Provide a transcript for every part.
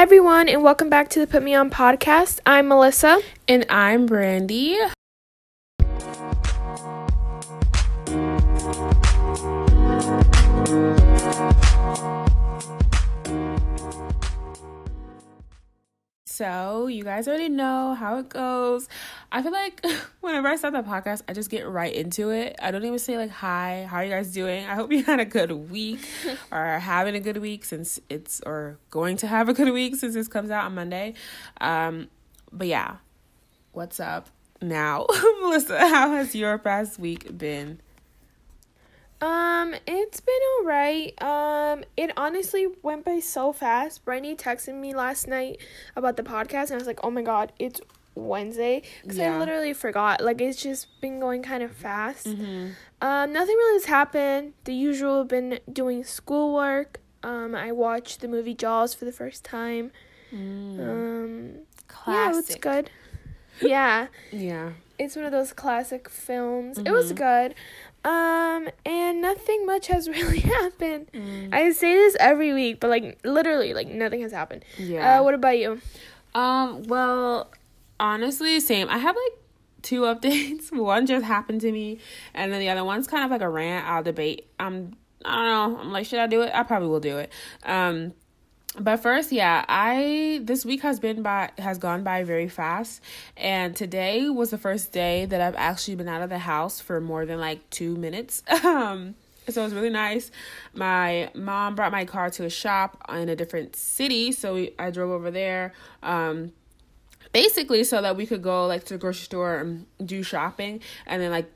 Hi, everyone, and welcome back to the Put Me On podcast. I'm Melissa. And I'm Brandy. So, you guys already know how it goes. I feel like whenever I start the podcast, I just get right into it. I don't even say, like, hi, how are you guys doing? I hope you had a good week or are having a good week since it's, or going to have a good week since this comes out on Monday. Um, but yeah, what's up now? Melissa, how has your past week been? Um, it's been alright. Um, it honestly went by so fast. Brandy texted me last night about the podcast, and I was like, oh my god, it's Wednesday. Because Yeah. I literally forgot. Like, it's just been going kind of fast. Mm-hmm. Um, nothing really has happened. The usual, been doing schoolwork. Um, I watched the movie Jaws for the first time. Um, yeah, it's good. Yeah. Yeah. it's one of those classic films. It was good. Um, and nothing much has really happened. I say this every week, but like literally, like nothing has happened. Yeah. Uh, what about you? Um, well, honestly, same. I have like two updates. One just happened to me, and then the other one's kind of like a rant. I'll debate. Um, I don't know. I'm like, should I do it? I probably will do it. Um, but first, yeah, I this week has been by has gone by very fast, and today was the first day that I've actually been out of the house for more than like two minutes. Um, so it was really nice. My mom brought my car to a shop in a different city, so we, I drove over there. Um, basically so that we could go like to the grocery store and do shopping and then like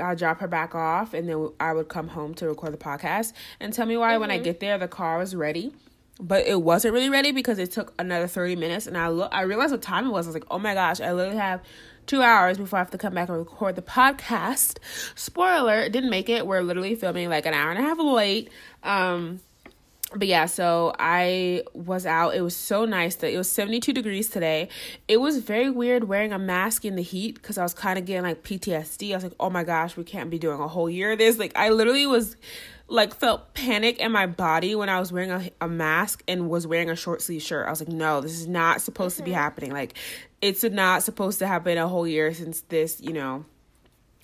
I'll drop her back off and then I would come home to record the podcast and tell me why when I get there the car was ready but it wasn't really ready because it took another 30 minutes and I look I realized what time it was I was like oh my gosh I literally have two hours before I have to come back and record the podcast spoiler didn't make it we're literally filming like an hour and a half late um but yeah, so I was out. It was so nice that it was 72 degrees today. It was very weird wearing a mask in the heat because I was kind of getting like PTSD. I was like, oh my gosh, we can't be doing a whole year of this. Like, I literally was like, felt panic in my body when I was wearing a, a mask and was wearing a short sleeve shirt. I was like, no, this is not supposed to be happening. Like, it's not supposed to happen a whole year since this, you know,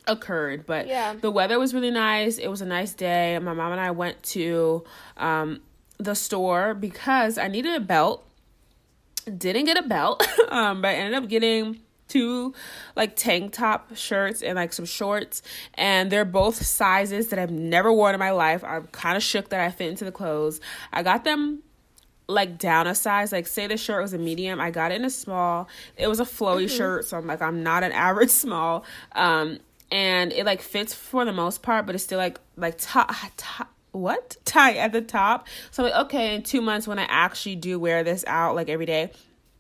occurred but Yeah. the weather was really nice it was a nice day my mom and i went to um the store because i needed a belt didn't get a belt um but i ended up getting two like tank top shirts and like some shorts and they're both sizes that i've never worn in my life i'm kind of shook that i fit into the clothes i got them like down a size. Like say the shirt was a medium, I got it in a small. It was a flowy shirt, so I'm like I'm not an average small. Um and it like fits for the most part, but it's still like like top top what tight at the top. So I'm like okay, in 2 months when I actually do wear this out like every day,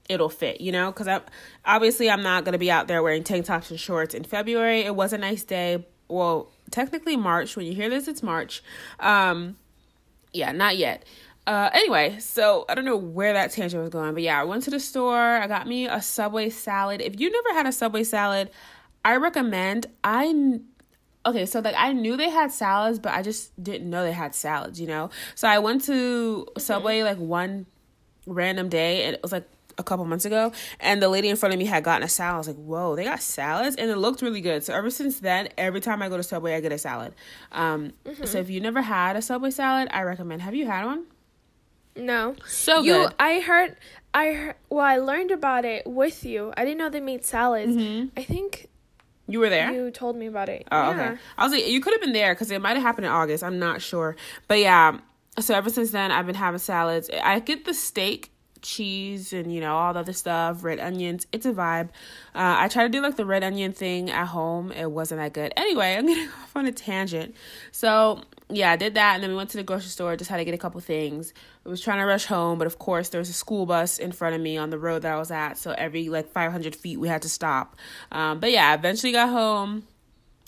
it'll fit, you know? Cuz I obviously I'm not going to be out there wearing tank tops and shorts in February. It was a nice day. Well, technically March. When you hear this, it's March. Um yeah, not yet. Uh, anyway, so I don't know where that tangent was going, but yeah, I went to the store. I got me a Subway salad. If you never had a Subway salad, I recommend. I okay, so like I knew they had salads, but I just didn't know they had salads. You know, so I went to Subway like one random day, and it was like a couple months ago, and the lady in front of me had gotten a salad. I was like, "Whoa, they got salads," and it looked really good. So ever since then, every time I go to Subway, I get a salad. Um, so if you never had a Subway salad, I recommend. Have you had one? No. So you, good. I heard, I heard, well, I learned about it with you. I didn't know they made salads. I think You were there. you told me about it. Oh, yeah. okay. I was like, you could have been there because it might have happened in August. I'm not sure, but yeah. So ever since then, I've been having salads. I get the steak, cheese, and you know all the other stuff, red onions. It's a vibe. Uh, I try to do like the red onion thing at home. It wasn't that good. Anyway, I'm getting off on a tangent. So yeah, I did that, and then we went to the grocery store. Just had to get a couple things. I was trying to rush home, but of course there was a school bus in front of me on the road that I was at. So every like 500 feet, we had to stop. Um, but yeah, I eventually got home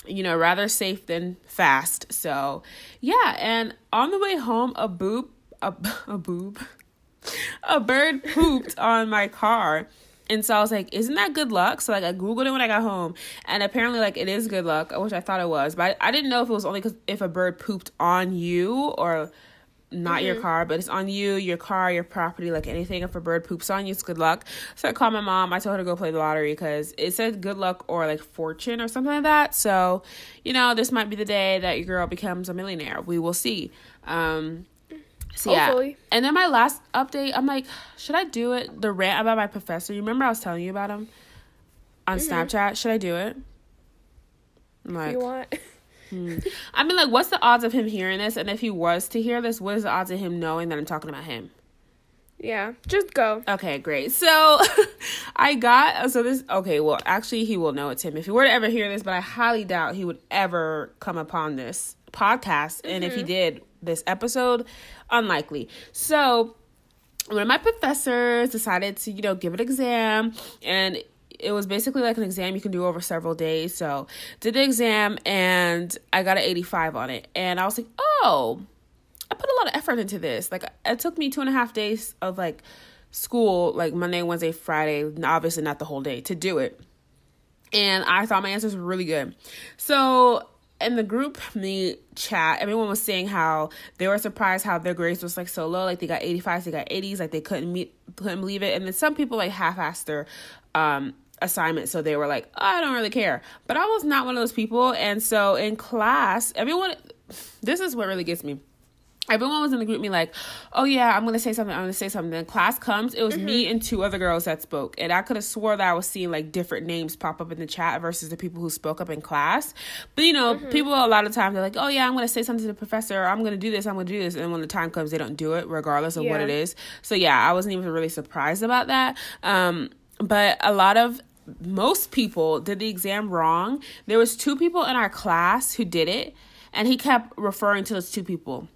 you know, rather safe than fast. So, yeah, and on the way home, a boob, a, a boob, a bird pooped on my car. And so I was like, isn't that good luck? So like I googled it when I got home, and apparently like it is good luck, which I thought it was, but I, I didn't know if it was only because if a bird pooped on you or not your car, but it's on you, your car, your property, like anything. If a bird poops on you, it's good luck. So I called my mom. I told her to go play the lottery because it said good luck or like fortune or something like that. So, you know, this might be the day that your girl becomes a millionaire. We will see. Um, so Hopefully. yeah. And then my last update, I'm like, should I do it? The rant about my professor. You remember I was telling you about him on mm-hmm. Snapchat? Should I do it? I'm If like, you want. Hmm. I mean, like, what's the odds of him hearing this? And if he was to hear this, what is the odds of him knowing that I'm talking about him? yeah, just go. Okay, great. So I got so this okay, well actually he will know it's him if he were to ever hear this, but I highly doubt he would ever come upon this podcast. And if he mm-hmm. did this episode, unlikely. So one of my professors decided to, you know, give an exam and it was basically like an exam you can do over several days. So did the exam and I got an 85 on it. And I was like, oh, I put a lot of effort into this. Like it took me two and a half days of like school, like Monday, Wednesday, Friday, obviously not the whole day to do it. And I thought my answers were really good. So in the group me chat, everyone was saying how they were surprised how their grades was like so low. Like they got 85s, they got 80s, like they couldn't meet couldn't believe it. And then some people like half assed their um assignment so they were like oh, i don't really care but i was not one of those people and so in class everyone this is what really gets me everyone was in the GroupMe like oh yeah i'm gonna say something i'm gonna say something. Then class comes it was me and two other girls that spoke and i could have swore that i was seeing like different names pop up in the chat versus the people who spoke up in class. But you know people a lot of times they're like oh yeah i'm gonna say something to the professor or i'm gonna do this i'm gonna do this. And when the time comes they don't do it regardless of what it is. So yeah i wasn't even really surprised about that. Um but a lot of most people did the exam wrong. There was two people in our class who did it and he kept referring to those two people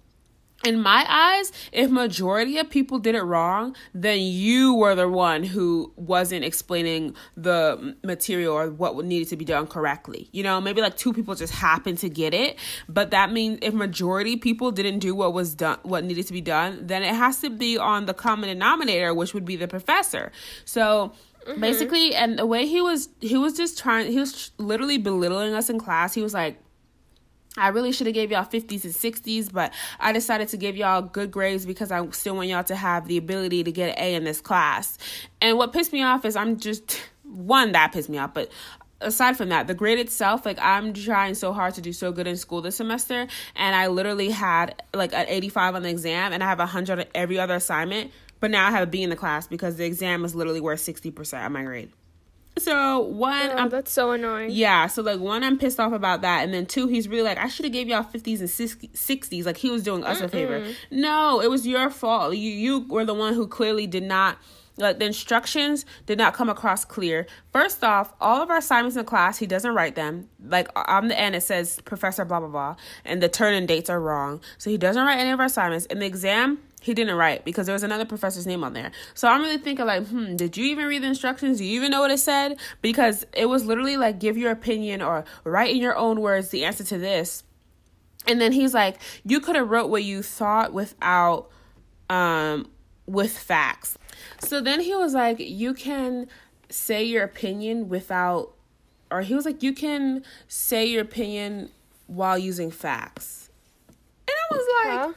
in my eyes, if majority of people did it wrong, then you were the one who wasn't explaining the material or what needed to be done correctly. You know, maybe like two people just happened to get it, but that means if majority people didn't do what was done, what needed to be done, then it has to be on the common denominator, which would be the professor. So mm-hmm. basically, and the way he was, he was just trying, he was literally belittling us in class. He was like, I really should have gave y'all 50s and 60s, but I decided to give y'all good grades because I still want y'all to have the ability to get an A in this class. And what pissed me off is I'm just one that pissed me off, but aside from that, the grade itself, like I'm trying so hard to do so good in school this semester, and I literally had like an 85 on the exam, and I have a 100 on every other assignment, but now I have a B in the class because the exam is literally worth 60% of my grade. So one, Oh, I'm that's so annoying. yeah, so like one, I'm pissed off about that, and then two, he's really like, I should have gave y'all fifties and sixties, like he was doing us a favor. No, it was your fault. You you were the one who clearly did not. Like the instructions did not come across clear. First off, all of our assignments in class, he doesn't write them. Like on the end, it says Professor blah blah blah, and the turn in dates are wrong. So he doesn't write any of our assignments. In the exam, he didn't write because there was another professor's name on there. So I'm really thinking like, hmm, did you even read the instructions? Do you even know what it said? Because it was literally like give your opinion or write in your own words the answer to this. And then he's like, you could have wrote what you thought without um with facts. So then he was like, you can say your opinion without or he was like, you can say your opinion while using facts. And I was like, Huh?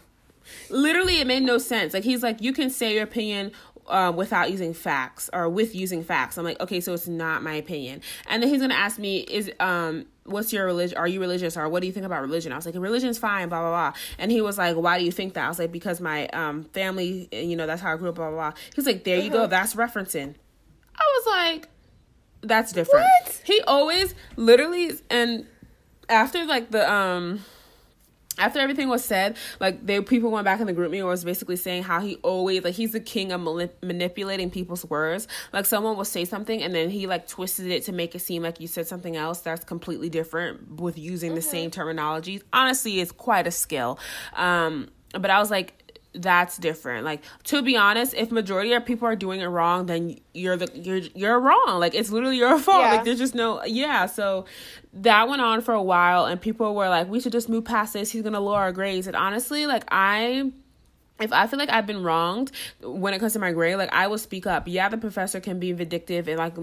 Literally it made no sense. Like he's like you can say your opinion um, without using facts or with using facts. I'm like okay so it's not my opinion. And then he's gonna ask me is um what's your religion are you religious or what do you think about religion? I was like religion's fine blah blah blah. And he was like why do you think that? I was like because my um family you know that's how i grew up blah blah blah. He was like there you go that's referencing. I was like that's different. What? he always literally and after like the um after everything was said, like they people went back in the GroupMe and was basically saying how he always like he's the king of mani- manipulating people's words. Like someone will say something and then he like twisted it to make it seem like you said something else that's completely different with using the same terminology. Honestly, it's quite a skill. Um, but I was like, that's different. Like to be honest, if majority of people are doing it wrong, then you're the you're you're wrong. Like it's literally your fault. Yeah. Like there's just no yeah. So that went on for a while, and people were like, we should just move past this. He's gonna lower our grades. And honestly, like I if I feel like I've been wronged when it comes to my grade, like I will speak up. Yeah, the professor can be vindictive and like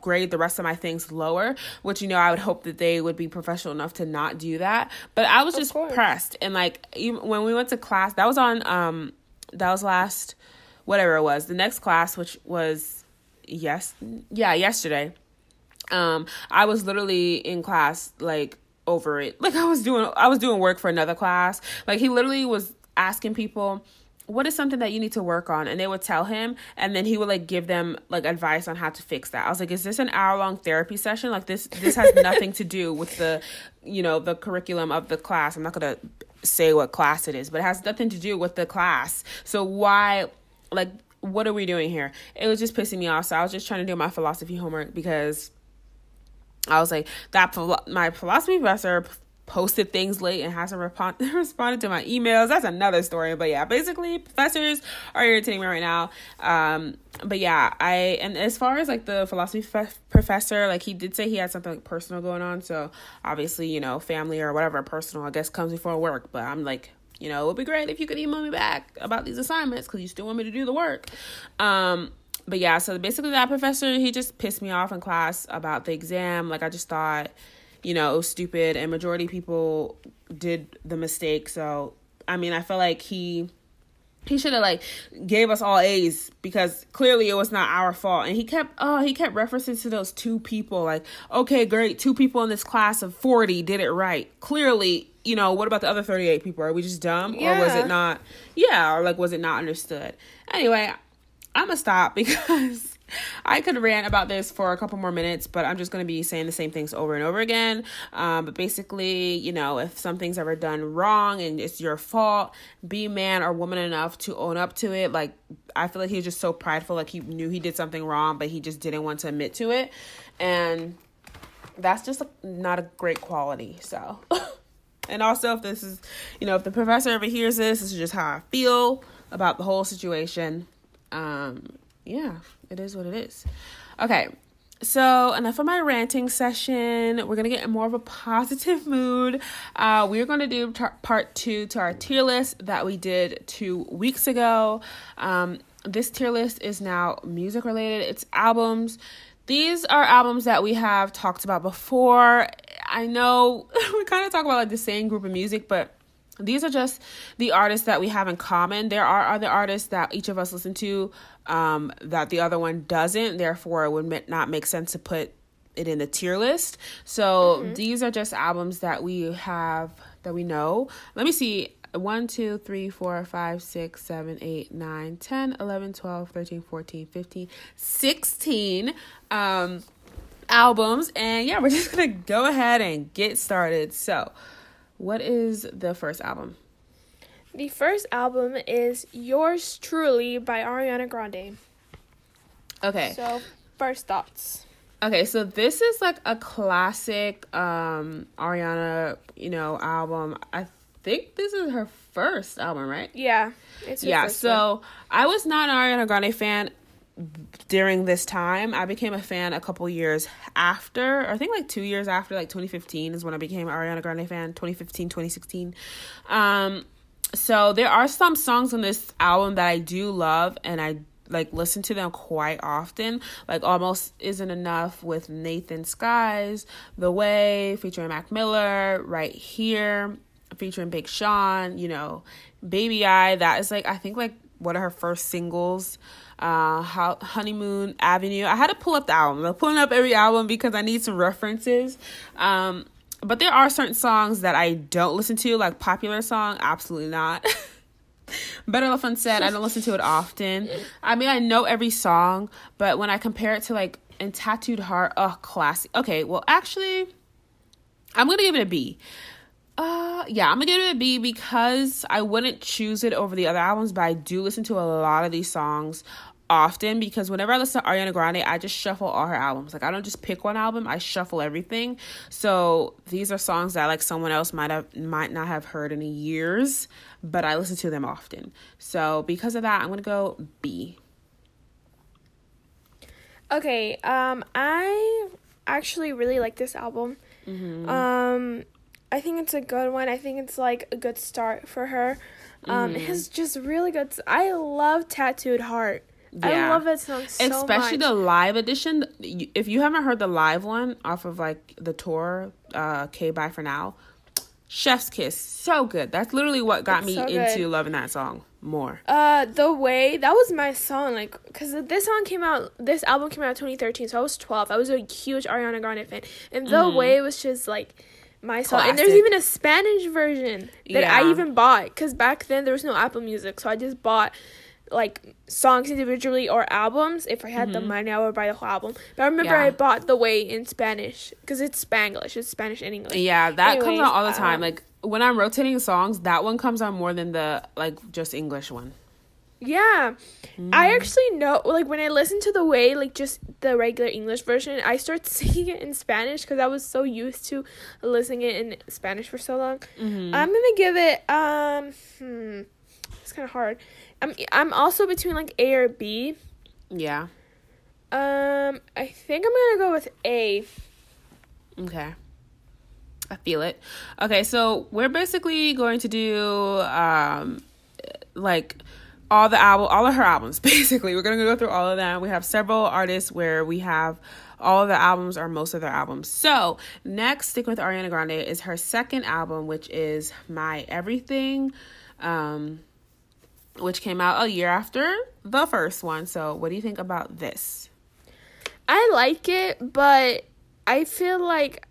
grade the rest of my things lower, which you know I would hope that they would be professional enough to not do that. But I was just pressed and like even when we went to class, that was on um that was last whatever it was. The next class which was yes yeah, yesterday. Um I was literally in class like over it. Like I was doing I was doing work for another class. Like he literally was asking people what is something that you need to work on? And they would tell him and then he would like give them like advice on how to fix that. I was like is this an hour long therapy session? Like this this has nothing to do with the you know the curriculum of the class. I'm not gonna say what class it is but it has nothing to do with the class. So why like what are we doing here? It was just pissing me off. So i was just trying to do my philosophy homework because I was like that. My philosophy professor posted things late and hasn't rep- responded to my emails. That's another story. But yeah, basically, professors are irritating me right now. Um, but yeah, I and as far as like the philosophy f- professor, like he did say he had something like personal going on. So obviously, you know, family or whatever personal, I guess, comes before work. But I'm like, you know, it would be great if you could email me back about these assignments because you still want me to do the work. Um, but yeah, so basically that professor he just pissed me off in class about the exam. Like I just thought you know, it was stupid and majority people did the mistake. So, I mean, I feel like he he should have like gave us all A's because clearly it was not our fault. And he kept oh he kept referencing to those two people like okay great two people in this class of forty did it right. Clearly you know what about the other thirty eight people? Are we just dumb yeah. or was it not? Yeah, or like was it not understood? Anyway, I'm gonna stop because I could rant about this for a couple more minutes, but I'm just going to be saying the same things over and over again. Um, but basically, you know, if something's ever done wrong and it's your fault, be man or woman enough to own up to it. Like, I feel like he's just so prideful, like he knew he did something wrong, but he just didn't want to admit to it. And that's just not a great quality. So, and also, if this is, you know, if the professor ever hears this, this is just how I feel about the whole situation. Um, yeah, it is what it is. Okay, so enough of my ranting session. We're gonna get in more of a positive mood. Uh, we're gonna do tar- part two to our tier list that we did two weeks ago. Um, this tier list is now music related. It's albums. These are albums that we have talked about before. I know we kind of talk about like the same group of music, but these are just the artists that we have in common. There are other artists that each of us listen to um, that the other one doesn't. Therefore, it would not make sense to put it in the tier list. So mm-hmm. these are just albums that we have that we know. Let me see. 1, 2, 3, 4, 5, 6, 7, 8, 9, 10, 11, 12, 13, 14, 15, 16 um, albums. And yeah, we're just going to go ahead and get started. So, what is the first album? The first album is Yours Truly by Ariana Grande. Okay. So, first thoughts. Okay, so this is like a classic um Ariana, you know, album. I think this is her first album, right? Yeah. It's yeah, so one. I was not an Ariana Grande fan during this time. I became a fan a couple years after, I think like two years after, like 2015 is when I became Ariana Grande fan, 2015, 2016. Um, so there are some songs on this album that I do love and I like listen to them quite often. Like almost isn't enough with Nathan Sykes, The Way featuring Mac Miller, right here featuring Big Sean, you know, Baby I. That is like I think like one of her first singles uh, How- Honeymoon Avenue. I had to pull up the album. I'm pulling up every album because I need some references. Um, but there are certain songs that I don't listen to, like popular song, absolutely not. Better Left Unsaid, I don't listen to it often. I mean, I know every song, but when I compare it to like in Tattooed Heart, oh, classic. Okay, well, actually, I'm gonna give it a B. Uh, yeah, I'm gonna give it a B because I wouldn't choose it over the other albums, but I do listen to a lot of these songs often because whenever I listen to Ariana Grande, I just shuffle all her albums. Like I don't just pick one album, I shuffle everything. So these are songs that like someone else might have might not have heard in years, but I listen to them often. So because of that, I'm gonna go B. Okay, um, I actually really like this album. Mm-hmm. Um I think it's a good one. I think it's like a good start for her. Um, mm-hmm. It's just really good. I love Tattooed Heart. I love that song so much. especially much. the live edition if you haven't heard the live one off of like the tour uh k bye for now chef's kiss so good that's literally what got It's me so into loving that song more Uh, the way that was my song, like, cause this song came out, this album came out in 2013, so I was 12. I was a huge Ariana Grande fan, and the Mhm. way was just like my song. And there's even a Spanish version that I even bought, cause back then there was no Apple Music, so I just bought like songs individually or albums. If I had the money, I would buy the whole album. But I remember Mm-hmm. Yeah. I bought the way in Spanish, cause it's Spanglish. It's Spanish and English. yeah that comes out all the time um, like when i'm rotating songs that one comes out more than the like just english one Yeah. Mm. I actually know, like, when I listen to the way, like, just the regular English version, I start singing it in Spanish because I was so used to listening it in Spanish for so long. Mhm. I'm gonna give it, um, hmm, it's kind of hard. I'm, I'm also between, like, A or B. yeah Um, I think I'm gonna go with A. Okay. I feel it. Okay, so we're basically going to do um like all the album all of her albums basically. We're going to go through all of them. We have several artists where we have all of their albums or most of their albums. So, next stick with Ariana Grande is her second album which is My Everything um which came out a year after the first one. So, what do you think about this? I like it, but I feel like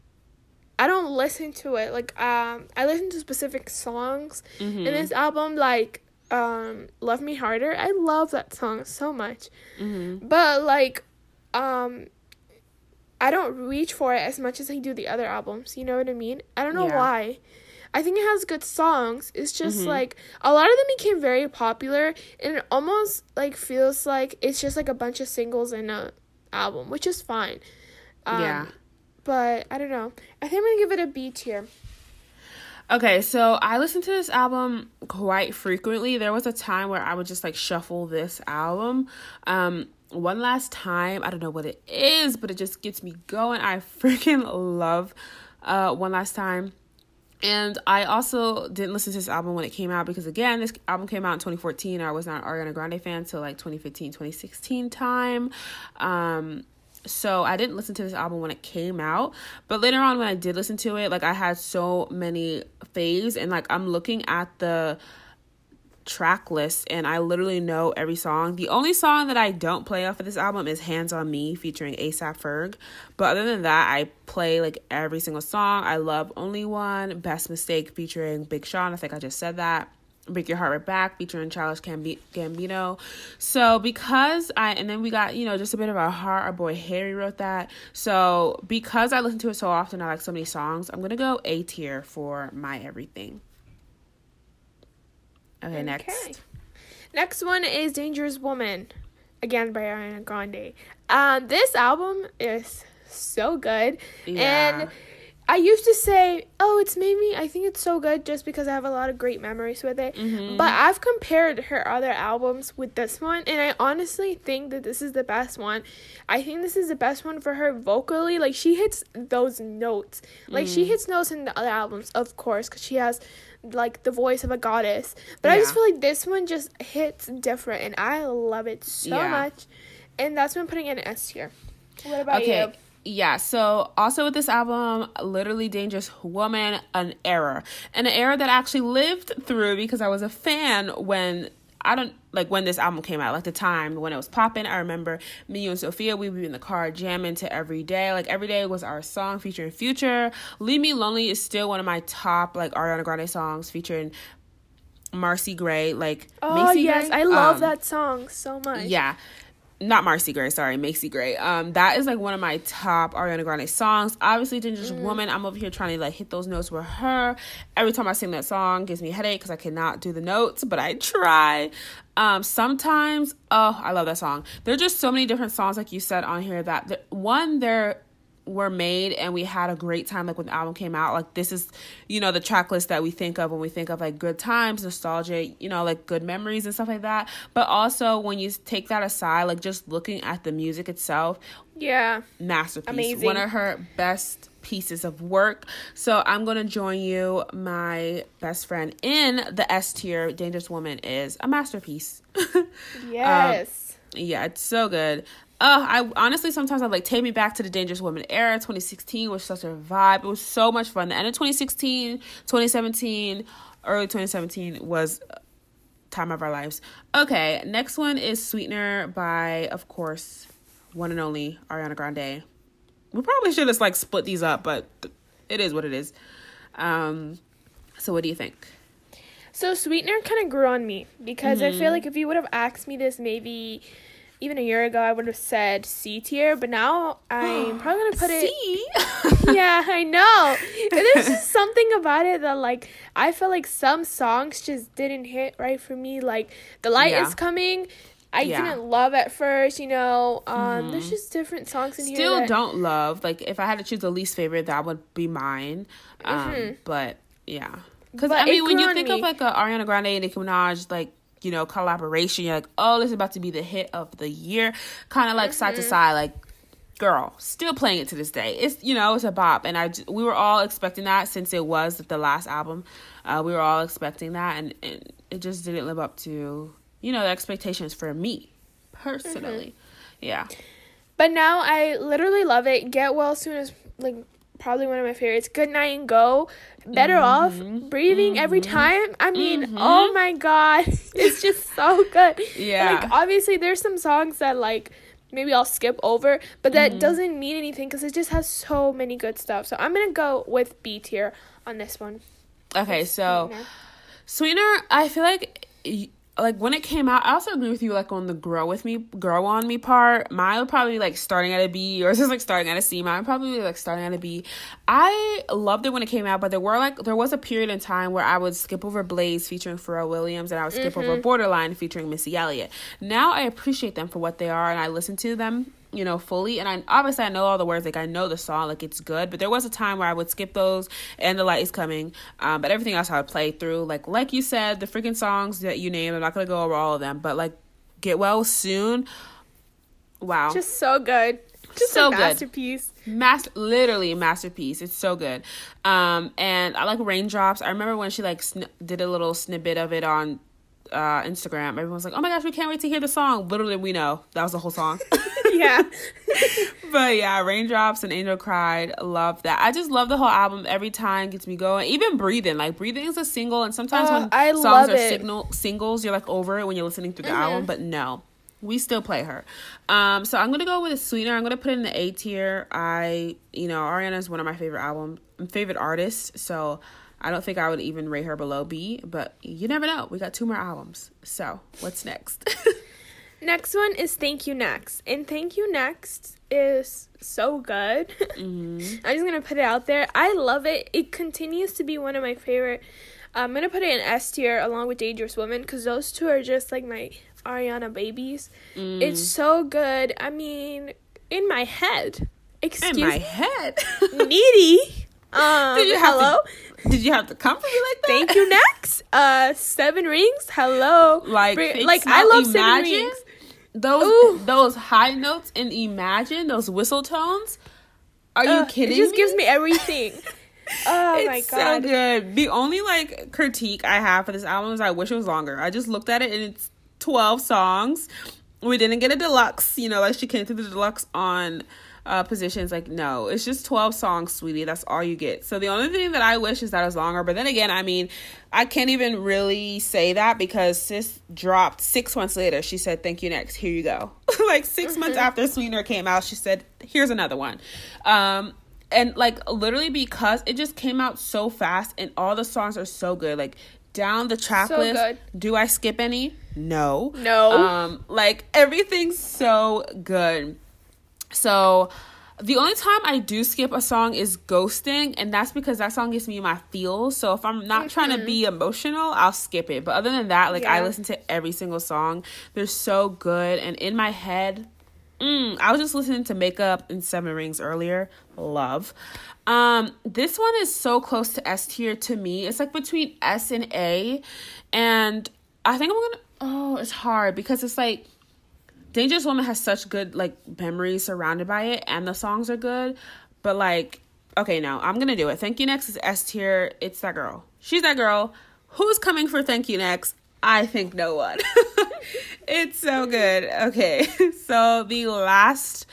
I don't listen to it. Like um I listen to specific songs Mhm. in this album like um Love Me Harder. I love that song so much. Mhm. But like um I don't reach for it as much as I do the other albums. You know what I mean? I don't know Yeah. why. I think it has good songs. It's just Mhm. like a lot of them became very popular and it almost like feels like it's just like a bunch of singles in a album, which is fine. Um, Yeah. But I don't know. I think I'm gonna give it a B tier. Okay, so I listened to this album quite frequently. There was a time where I would just like shuffle this album. Um, one last time, I don't know what it is, but it just gets me going. I freaking love uh, One Last Time. And I also didn't listen to this album when it came out because, again, this album came out in 2014. I was not an Ariana Grande fan till like 2015, 2016 time. Um, so I didn't listen to this album when it came out. But later on, when I did listen to it, like I had so many faves, and like I'm looking at the track list and I literally know every song. The only song that I don't play off of this album is Hands on Me featuring ASAP Ferg. But other than that, I play like every single song. I love Only One, Best Mistake featuring Big Sean. I think I just said that. Break Your Heart Right Back featuring Childish Gambi- Gambino. So because I and then we got you know just a bit of our heart. Our boy Harry wrote that. So because I listen to it so often, I like so many songs. I'm gonna go A tier for My Everything. Okay, next. Next one is Dangerous Woman, again by Ariana Grande. Um, this album is so good, Yeah. and I used to say, "Oh, it's made me." I think it's so good just because I have a lot of great memories with it. Mhm. But I've compared her other albums with this one, and I honestly think that this is the best one. I think this is the best one for her vocally. Like she hits those notes. Like she hits notes in the other albums, of course, because she has like the voice of a goddess. But I just feel like this one just hits different, and I love it so Yeah. much. And that's when putting it in S tier. What about Okay. you? Yeah, so also with this album, Literally Dangerous Woman, an error And an error that I actually lived through because I was a fan when I don't like when this album came out, like the time when it was popping. I remember me, and Sophia, we would be in the car jamming to every day. Like every day was our song featuring Future. Leave Me Lonely is still one of my top like Ariana Grande songs featuring Marcy Gray. Like Oh Macy yes, Gray? I love Um, that song so much. yeah. Not Marcy Gray, sorry, Macy Gray. Um, that is like one of my top Ariana Grande songs. Obviously, Dangerous Woman. I'm over here trying to like hit those notes with her. Every time I sing that song, gives me a headache because I cannot do the notes, but I try. Um, sometimes, oh, I love that song. There are just so many different songs, like you said on here, that the, one they're were made and we had a great time like when the album came out like this is you know the track list that we think of when we think of like good times nostalgia you know like good memories and stuff like that but also when you take that aside like just looking at the music itself Yeah. masterpiece Amazing. one of her best pieces of work so i'm gonna join you my best friend in the s tier dangerous woman is a masterpiece um, Yes. Yeah, it's so good. Uh, I honestly sometimes I'm like take me back to the Dangerous Woman era. 2016 was such a vibe. It was so much fun. The end of 2016, 2017, early 2017 was time of our lives. Okay, next one is Sweetener by, of course, one and only Ariana Grande. We probably should have like split these up, but it is what it is. Um, so what do you think? So Sweetener kind of grew on me because mm-hmm. I feel like if you would have asked me this maybe even a year ago, I would have said C tier, but now I'm probably gonna put it. C. yeah, I know. There's just something about it that like I feel like some songs just didn't hit right for me. Like the light yeah. is coming. I yeah. didn't love at first, you know. Um, mm-hmm. There's just different songs in Still here. Still don't love. Like if I had to choose the least favorite, that would be mine. Um, mm-hmm. but yeah. Because I mean, when you think me. of like a Ariana Grande and Nicki Minaj, like you know collaboration, you're like, oh, this is about to be the hit of the year. Kind of like mm-hmm. side to mm-hmm. side, like girl, still playing it to this day. It's you know it's a bop, and I we were all expecting that since it was the last album. Uh, we were all expecting that, and, and it just didn't live up to you know the expectations for me personally. Mm-hmm. Yeah. But now I literally love it. Get well soon as like probably one of my favorites. Good night and go. Better mm-hmm. off breathing mm-hmm. every time. I mean, mm-hmm. oh my god, it's just so good. Yeah. Like obviously, there's some songs that like maybe I'll skip over, but that mm-hmm. doesn't mean anything because it just has so many good stuff. So I'm gonna go with B tier on this one. Okay, so Sweetener, I feel like like when it came out, I also agree with you like on the grow with me, grow on me part. Mine would probably like starting at a B, or just like starting at a C. Mine probably like starting at a B. I loved it when it came out, but there were like there was a period in time where I would skip over Blaze featuring Pharrell Williams, and I would skip mm-hmm. over Borderline featuring Missy Elliott. Now I appreciate them for what they are, and I listen to them you know, fully. And I obviously I know all the words, like I know the song, like it's good. But there was a time where I would skip those and the light is coming. Um, but everything else I would play through. Like like you said, the freaking songs that you named, I'm not gonna go over all of them, but like Get Well Soon. Wow. Just so good. Just so a masterpiece. Good. Mas- literally a masterpiece. It's so good. Um, and I like Raindrops. I remember when she like sn- did a little snippet of it on uh, Instagram, everyone's like, "Oh my gosh, we can't wait to hear the song." Little did we know that was the whole song. yeah. but yeah, Raindrops and Angel Cried, love that. I just love the whole album. Every time gets me going. Even Breathing, like Breathing is a single, and sometimes uh, when I songs are signal singles, you're like over it when you're listening through the mm-hmm. album. But no, we still play her. Um, so I'm gonna go with a sweetener. I'm gonna put it in the A tier. I, you know, Ariana is one of my favorite album, favorite artists. So I don't think I would even rate her below B, but you never know. We got two more albums. So, what's next? next one is Thank You Next. And Thank You Next is so good. Mm-hmm. I'm just going to put it out there. I love it. It continues to be one of my favorite. I'm going to put it in S tier along with Dangerous Woman because those two are just like my Ariana babies. Mm. It's so good. I mean, in my head. Excuse me. in my head. needy. Um, Did you hello? To, did you have to come for me like that? Thank you. Next, uh, Seven Rings. Hello. Like, like I love Seven Rings. Those Ooh. those high notes and Imagine, those whistle tones. Are you uh, kidding? It just me? gives me everything. oh it's my god, so good. The only like critique I have for this album is I wish it was longer. I just looked at it and it's twelve songs. We didn't get a deluxe, you know, like she came through the deluxe on uh, positions. Like, no, it's just 12 songs, sweetie. That's all you get. So the only thing that I wish is that it was longer. But then again, I mean, I can't even really say that because sis dropped six months later. She said, Thank you next. Here you go. like 6 mm-hmm. months after Sweetener came out, she said, Here's another one. Um, and like literally because it just came out so fast and all the songs are so good. Like down the track so list. Good. Do I skip any? No. No. Um, like everything's so good. So the only time I do skip a song is ghosting, and that's because that song gives me my feels. So if I'm not mm-hmm. trying to be emotional, I'll skip it. But other than that, like yeah. I listen to every single song. They're so good, and in my head, mm, I was just listening to Makeup and Seven Rings earlier. Love. Um, this one is so close to S tier to me. It's like between S and A, and I think I'm gonna. Oh, it's hard because it's like Dangerous Woman has such good like memories surrounded by it, and the songs are good. But like, okay, now I'm gonna do it. Thank you next is S tier. It's that girl. She's that girl. Who's coming for Thank You next? I think no one. it's so good. Okay, so the last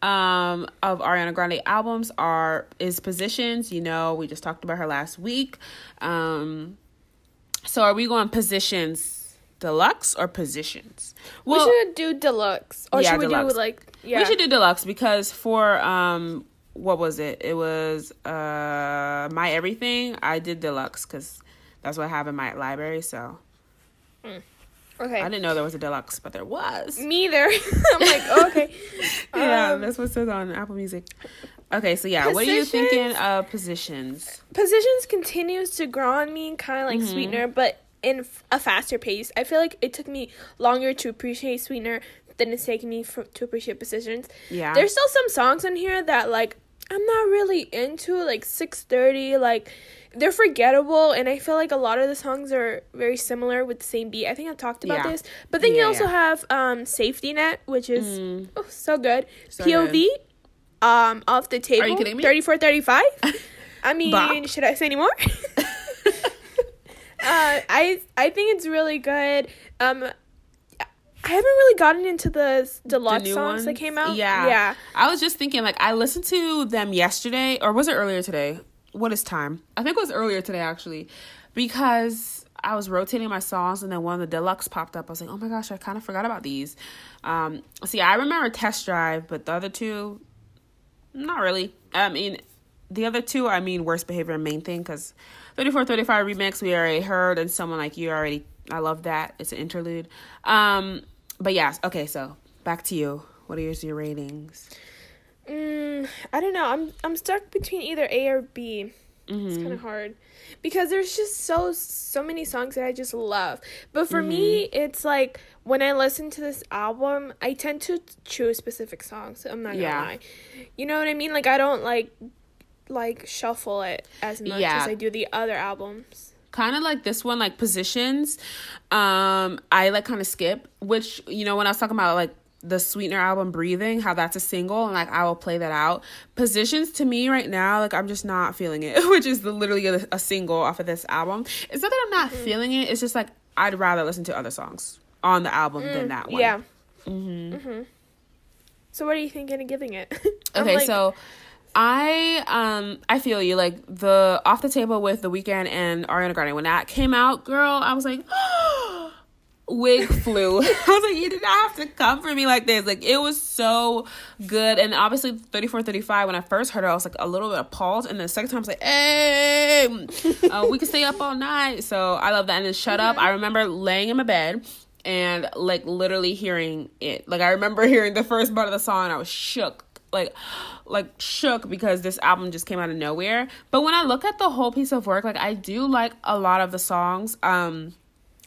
um of Ariana Grande albums are is Positions. You know, we just talked about her last week. Um, so are we going Positions Deluxe or Positions? we should do deluxe, or Yeah, should we deluxe. do like yeah? We should do deluxe because for um what was it? It was uh my everything. I did deluxe because that's what I have in my library. So okay. I didn't know there was a deluxe, but there was. Me either. I'm like, oh, okay. yeah, Um, that's what says on Apple Music. Okay, so yeah, what are you thinking of positions? Positions continues to grow on me, kind of like Mm-hmm. Sweetener, but in a faster pace. I feel like it took me longer to appreciate Sweetener than it's taken me for, to appreciate Positions. Yeah. There's still some songs on here that like I'm not really into, like 6:30, like they're forgettable, and I feel like a lot of the songs are very similar with the same beat. I think I've talked about Yeah. this, but then you also yeah. have um Safety Net, which is Mm. oh, so good. So POV, um, off the table. you kidding me? 34, 35. I mean, Bop. should I say any more? I I think it's really good. Um, I haven't really gotten into the deluxe new songs that came out. Yeah. yeah. I was just thinking, like, I listened to them yesterday, or was it earlier today? What is time? I think it was earlier today, actually, because I was rotating my songs, and then one of the deluxe popped up. I was like, oh my gosh, I kind of forgot about these. Um, see, I remember Test Drive, but the other two, not really. I mean, the other two, I mean, Worst Behavior and Main Thing, because 3435 Remix, we already heard, and Someone Like You already, I love that. It's an interlude. Um, but yes, okay, so back to you. What are yours, your ratings? Mm, I don't know. I'm I'm stuck between either A or B. It's Mm-hmm. kind of hard because there's just so so many songs that I just love. But for me, Mm-hmm. it's like when I listen to this album, I tend to choose specific songs. I'm not gonna Yeah. lie. You know what I mean? Like I don't like like shuffle it as much Yeah. as I do the other albums. kind of like this one like positions um i like kind of skip which you know when i was talking about like the sweetener album breathing how that's a single and like i will play that out positions to me right now like i'm just not feeling it which is the, literally a, a single off of this album it's not that i'm not feeling it it's just like i'd rather listen to other songs on the album than that one Yeah. Mm-hmm. Mm-hmm. So what are you thinking of giving it? Okay, like- so I um I feel you like the off the table with the Weeknd and Ariana Grande when that came out, girl, I was like wig flew. I was like, you did not have to come for me like this. Like it was so good. And obviously 34 35, when I first heard it, I was like a little bit appalled. And the second time I was like, hey, uh, we can stay up all night. So I love that. And then shut up. I remember laying in my bed and like literally hearing it. Like I remember hearing the first part of the song and I was shook. Like like shook because this album just came out of nowhere. But when I look at the whole piece of work, like I do like a lot of the songs. Um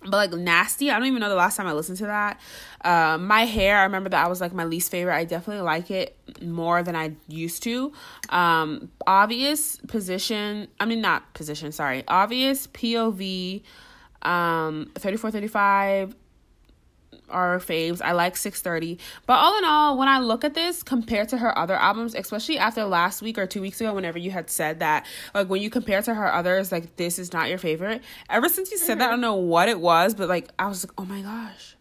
but like nasty i don't even know the last time i listened to that uh, my hair i remember that i was like my least favorite i definitely like it more than i used to um obvious position i mean not position sorry obvious pov um 3435 are faves. I like 630. But all in all, when I look at this compared to her other albums, especially after last week or two weeks ago, whenever you had said that, like when you compare to her others, like this is not your favorite. Ever since you said that, I don't know what it was, but like I was like, oh my gosh,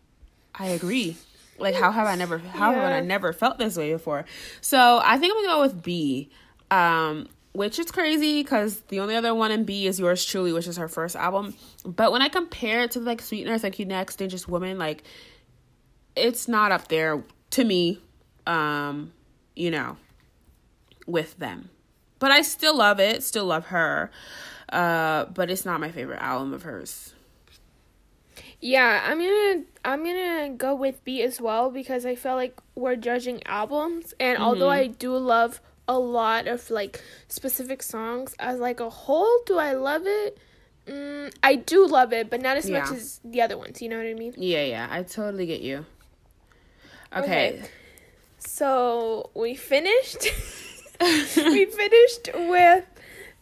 I agree. Like how have I never how have I never felt this way before? So I think I'm gonna go with B. Um which is crazy because the only other one in B is yours truly, which is her first album. But when I compare it to like Sweeteners, Thank You Next, Dangerous Woman, like it's not up there to me, um, you know, with them. But I still love it, still love her. Uh, but it's not my favorite album of hers. Yeah, I'm gonna I'm gonna go with B as well because I feel like we're judging albums, and although Mm-hmm. I do love a lot of like specific songs as like a whole, do I love it? Mm, I do love it, but not as much as the other ones. You know what I mean? Yeah, yeah, I totally get you. Okay. Okay. So we finished. we finished with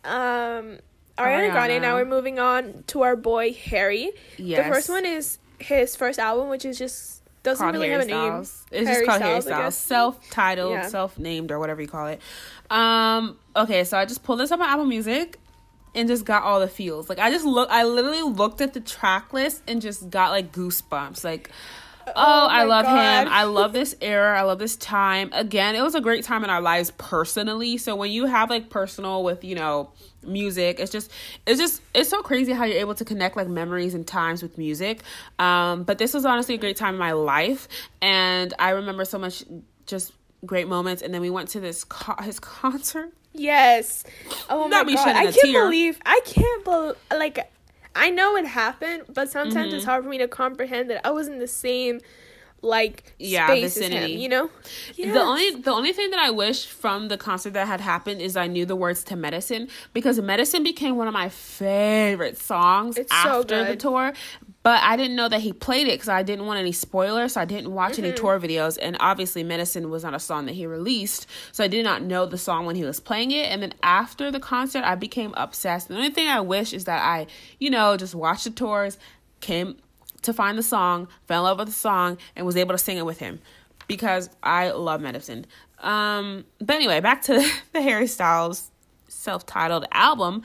um Ariana Grande. Ariana. Now we're moving on to our boy Harry. Yes. The first one is his first album, which is just doesn't called really Harry have a name. Styles. It's Harry just called Harry Styles, I Styles. Self-titled, Yeah. self-named, or whatever you call it. Um. Okay, so I just pulled this up on Apple Music and just got all the feels. Like I just look, I literally looked at the track list and just got like goosebumps. Like, Oh, I love God. him. I love this era. I love this time. Again, it was a great time in our lives personally. So when you have like personal with, you know, music, it's just it's just it's so crazy how you're able to connect like memories and times with music. Um, but this was honestly a great time in my life and I remember so much just great moments and then we went to this co- his concert. Yes. Oh Not my god. I can't tear. believe I can't believe like I know it happened, but sometimes Mm-hmm. it's hard for me to comprehend that I was in the same like Yeah, space vicinity. as him, you know? The only the only thing that I wish from the concert that had happened is I knew the words to Medicine because Medicine became one of my favorite songs It's so after the tour. But I didn't know that he played it because I didn't want any spoilers, so I didn't watch Mm-hmm. any tour videos. And obviously, Medicine was not a song that he released, so I did not know the song when he was playing it. And then after the concert, I became obsessed. The only thing I wish is that I, you know, just watched the tours, came to find the song, fell in love with the song, and was able to sing it with him because I love medicine. Um, but anyway, back to the Harry Styles self-titled album.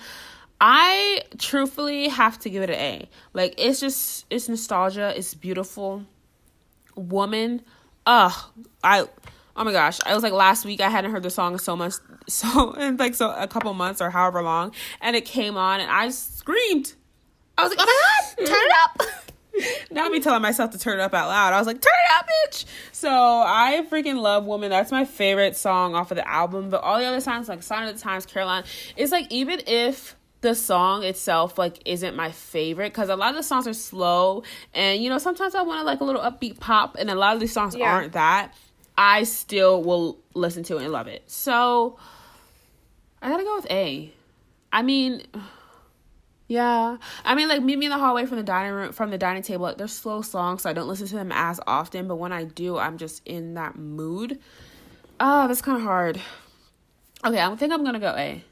I truthfully have to give it an A. Like it's just it's nostalgia, it's beautiful. Woman, ugh, I oh my gosh, I was like last week I hadn't heard the song so much so in like so a couple months or however long, and it came on and I screamed. I was like, oh my god, turn it up. Not me telling myself to turn it up out loud. I was like, turn it up, bitch. So I freaking love Woman. That's my favorite song off of the album. But all the other songs, like Sign of the Times, Caroline, it's like even if the song itself like isn't my favorite because a lot of the songs are slow and you know sometimes i want to like a little upbeat pop and a lot of these songs Yeah. aren't that i still will listen to it and love it so i gotta go with a i mean yeah, I mean, like meet me in the hallway from the dining room, from the dining table. Like, they're slow songs, so I don't listen to them as often. But when I do, I'm just in that mood. Oh, that's kind of hard. Okay, I think I'm gonna go A.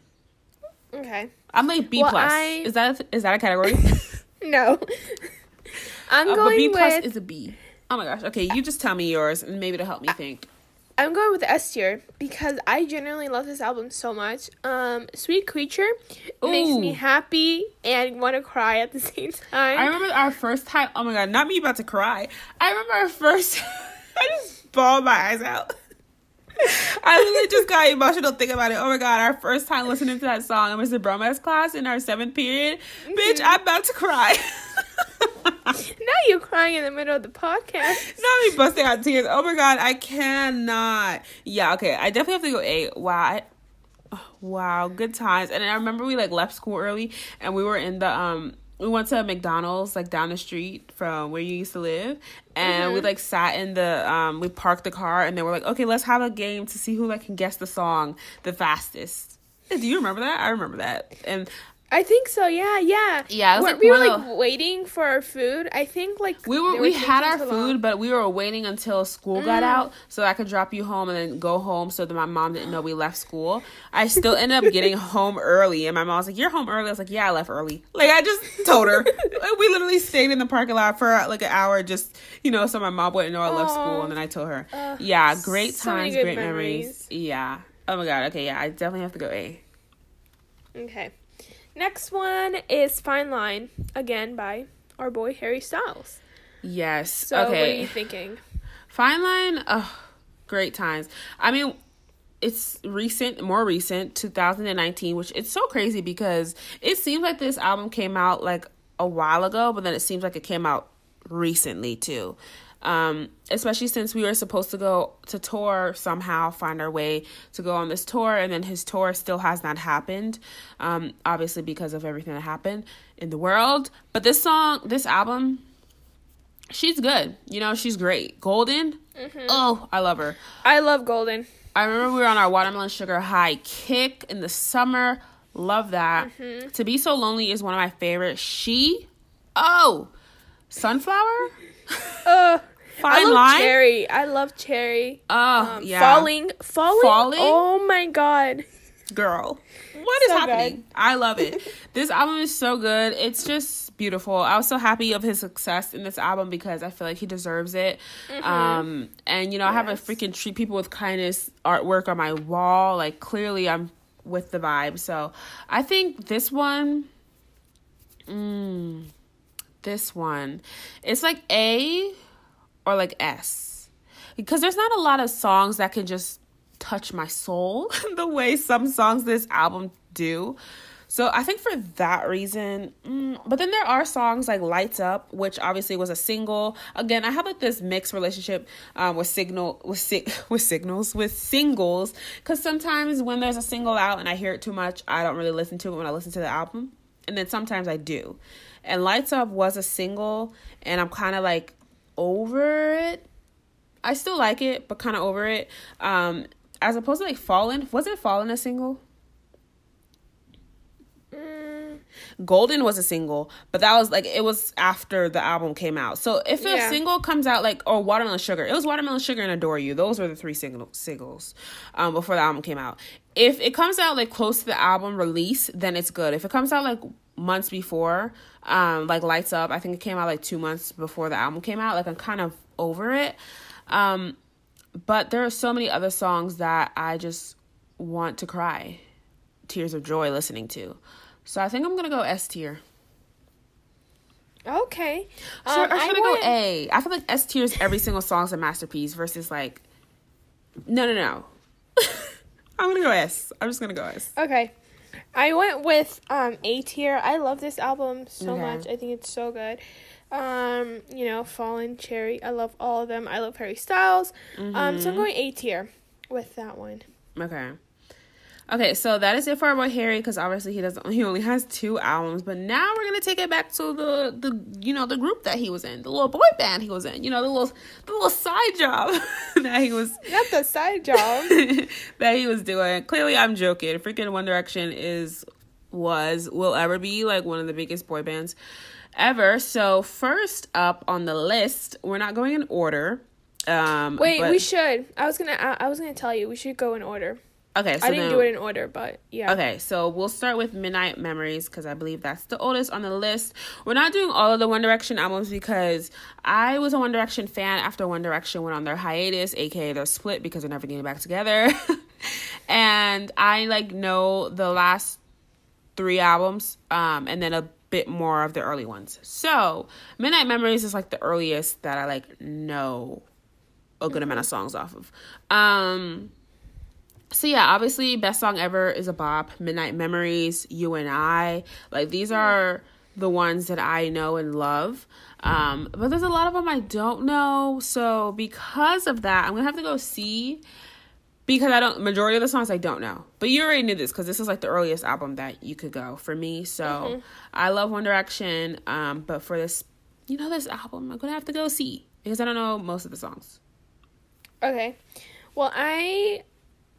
Okay. I'm like B Well, plus. I- Is that a, is that a category? No. I'm Uh, going B plus with is a B. Oh my gosh. Okay, you just tell me yours, and maybe to help me think. I'm going with S tier because I genuinely love this album so much. Um, Sweet Creature makes me happy and want to cry at the same time. I remember our first time. Oh my god, not me about to cry. I remember our first. I just bawled my eyes out. I literally just got emotional thinking about it. Oh my god, our first time listening to that song in Mr. Broma's class in our seventh period. Bitch, I'm about to cry. now you're crying in the middle of the podcast. Not me busting out tears. Oh my god, I cannot. Yeah, okay. I definitely have to go eight. Wow. I, oh, wow, good times. And I remember we like left school early and we were in the um we went to McDonald's like down the street from where you used to live and we like sat in the um we parked the car and they were like, "Okay, let's have a game to see who like can guess the song the fastest." Do you remember that? I remember that. And I think so. Yeah, yeah. Yeah, it was, We're- like, we were one of like waiting for our food. I think like We they were we had our food, long. but we were waiting until school got Mm. out so I could drop you home and then go home so that my mom didn't know we left school. I still ended up getting home early, and my mom was like, "You're home early." I was like, "Yeah, I left early." Like I just told her. We literally stayed in the parking lot for like an hour, just you know, so my mom wouldn't know I left school. And then I told her, Ugh, "Yeah, great so times, good great memories. memories. Yeah. Oh my god. Okay. Yeah, I definitely have to go A. Okay. Next one is Fine Line again by our boy Harry Styles. Yes. So what are you thinking? Fine Line, oh, great times. I mean, it's recent, more recent, 2019, which it's so crazy because it seems like this album came out like a while ago, but then it seems like it came out recently too. Um, especially since we were supposed to go to tour somehow, find our way to go on this tour, and then his tour still has not happened. Um, obviously because of everything that happened in the world. But this song, this album, she's good. You know, she's great. Golden. Oh, I love her. I love Golden. I remember we were on our watermelon sugar high kick in the summer. Love that. Mm-hmm. To be so lonely is one of my favorites. She. Oh, sunflower. Uh, Fine love line. Cherry. I love Cherry. Oh Um, yeah. Falling, falling, Falling? Oh my god. girl. What is So happening? good. I love it. this album is so good. It's just beautiful. I was so happy of his success in this album because I feel like he deserves it. Um, and you know, I have a freaking treat people with kindness artwork on my wall. Like clearly, I'm with the vibe. So I think this one. Mm, this one, it's like a or like S. Because there's not a lot of songs that can just touch my soul the way some songs this album do. So I think for that reason, mm, but then there are songs like "Lights Up," which obviously was a single. Again, I have like this mixed relationship um, with signal with with signals with singles because sometimes when there's a single out and I hear it too much, I don't really listen to it when I listen to the album, and then sometimes I do. And "Lights Up" was a single, and I'm kind of like over it. I still like it, but kind of over it. Um, as opposed to like "Fallen," wasn't "Fallen" a single? Golden was a single, but that was like it was after the album came out. So if yeah. a single comes out like or Watermelon Sugar, it was Watermelon Sugar and Adore You. Those were the three single singles um, before the album came out. If it comes out like close to the album release, then it's good. If it comes out like months before, um, like Lights Up, I think it came out like two months before the album came out. Like I'm kind of over it. Um, but there are so many other songs that I just want to cry tears of joy listening to. So I think I'm gonna go S tier. Okay. So um, or should I, I go A? I feel like S tier is every single song's a masterpiece versus like no no no. I'm gonna go S. I'm just gonna go S. Okay. I went with um A tier. I love this album so okay. much. I think it's so good. Um, you know, Fallen Cherry. I love all of them. I love Harry Styles. Mm-hmm. Um, so I'm mm-hmm. going A tier with that one. Okay. Okay, so that is it for our boy Harry because obviously he doesn't. He only has two albums, but now we're gonna take it back to the the you know the group that he was in, the little boy band he was in. You know the little the little side job that he was. Not the side job that he was doing. Clearly, I'm joking. Freaking One Direction is was will ever be like one of the biggest boy bands ever. So first up on the list, we're not going in order. Um, Wait, but, we should. I was gonna. I, I was gonna tell you we should go in order. Okay, so I didn't then, do it in order, but yeah. Okay, so we'll start with Midnight Memories because I believe that's the oldest on the list. We're not doing all of the One Direction albums because I was a One Direction fan after One Direction went on their hiatus, aka their split because they're never getting back together. and I like know the last three albums, um, and then a bit more of the early ones. So Midnight Memories is like the earliest that I like know a good amount of songs off of. Um so yeah, obviously best song ever is a bop. Midnight Memories, You and I. Like these are the ones that I know and love. Um, but there's a lot of them I don't know. So because of that, I'm gonna have to go see because I don't majority of the songs I don't know. But you already knew this because this is like the earliest album that you could go for me. So mm-hmm. I love One Direction. Um, but for this, you know, this album, I'm gonna have to go see because I don't know most of the songs. Okay. Well, I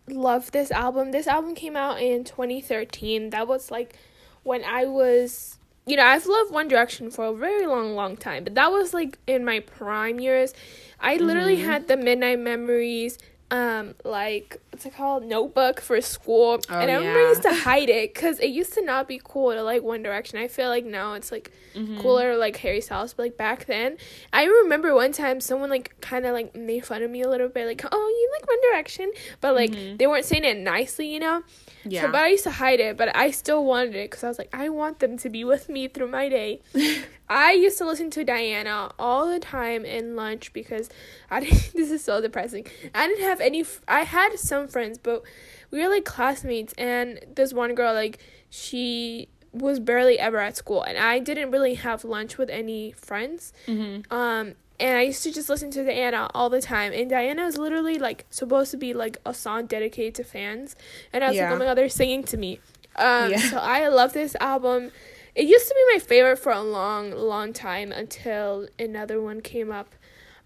love this album. This album came out in 2013. That was like when I was, you know, I've loved One Direction for a very long, long time, but that was like in my prime years. I literally mm-hmm. had the Midnight Memories, um like what's it called notebook for school oh, and everybody yeah. used to hide it because it used to not be cool to like one direction i feel like now it's like mm-hmm. cooler like harry styles but like back then i remember one time someone like kind of like made fun of me a little bit like oh you like one direction but like mm-hmm. they weren't saying it nicely you know yeah. So, but I used to hide it, but I still wanted it because I was like, I want them to be with me through my day. I used to listen to Diana all the time in lunch because I didn't, this is so depressing. I didn't have any. I had some friends, but we were like classmates, and this one girl like she was barely ever at school, and I didn't really have lunch with any friends. Mm-hmm. Um, and I used to just listen to Diana all the time. And Diana is literally like supposed to be like a song dedicated to fans. And I was yeah. like, oh my god, they're singing to me. Um, yeah. So I love this album. It used to be my favorite for a long, long time until another one came up.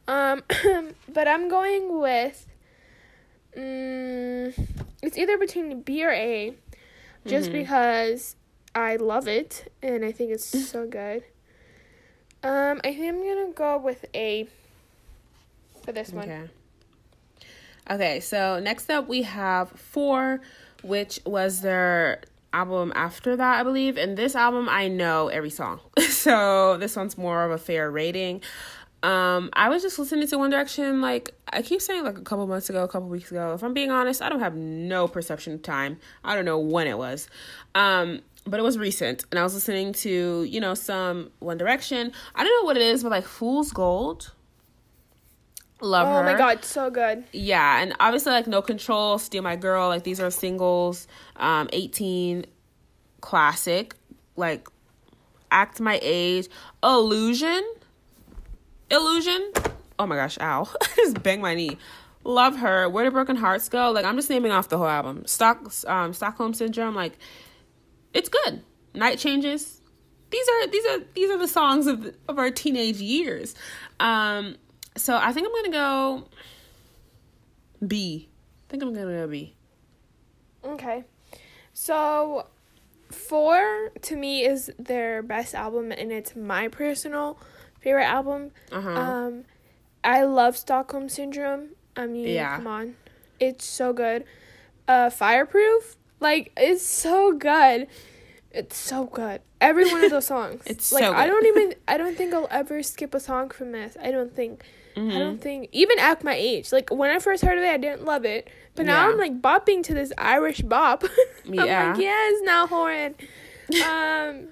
Um, but I'm going with. Um, it's either between B or A, just mm-hmm. because I love it and I think it's so good. Um, I think I'm gonna go with A for this one. Okay. Okay, so next up we have Four, which was their album after that, I believe. And this album, I know every song, so this one's more of a fair rating. Um, I was just listening to One Direction, like I keep saying, like a couple months ago, a couple weeks ago. If I'm being honest, I don't have no perception of time. I don't know when it was. Um, but it was recent and I was listening to, you know, some One Direction. I don't know what it is, but like Fool's Gold. Love her. oh her. my god, so good. Yeah, and obviously like No Control, Steal My Girl, like these are singles. Um, 18 classic, like Act My Age, Illusion. Illusion. Oh my gosh, ow. Just bang my knee. Love her. Where do broken hearts go? Like I'm just naming off the whole album. Stock um Stockholm syndrome, like it's good. Night changes. These are these are these are the songs of of our teenage years. Um so I think I'm gonna go B. I think I'm gonna go B. Okay. So, four to me is their best album, and it's my personal favorite album. Uh-huh. Um, I love Stockholm Syndrome. I mean, Yeah. come on, it's so good. Uh, Fireproof, like it's so good. It's so good. Every one of those songs. It's like so I don't even. I don't think I'll ever skip a song from this. I don't think. I Mm-hmm. don't think even at my age. Like when I first heard of it, I didn't love it, but now Yeah. I'm like bopping to this Irish bop. I'm Yeah. like, yes, Niall Horan. um,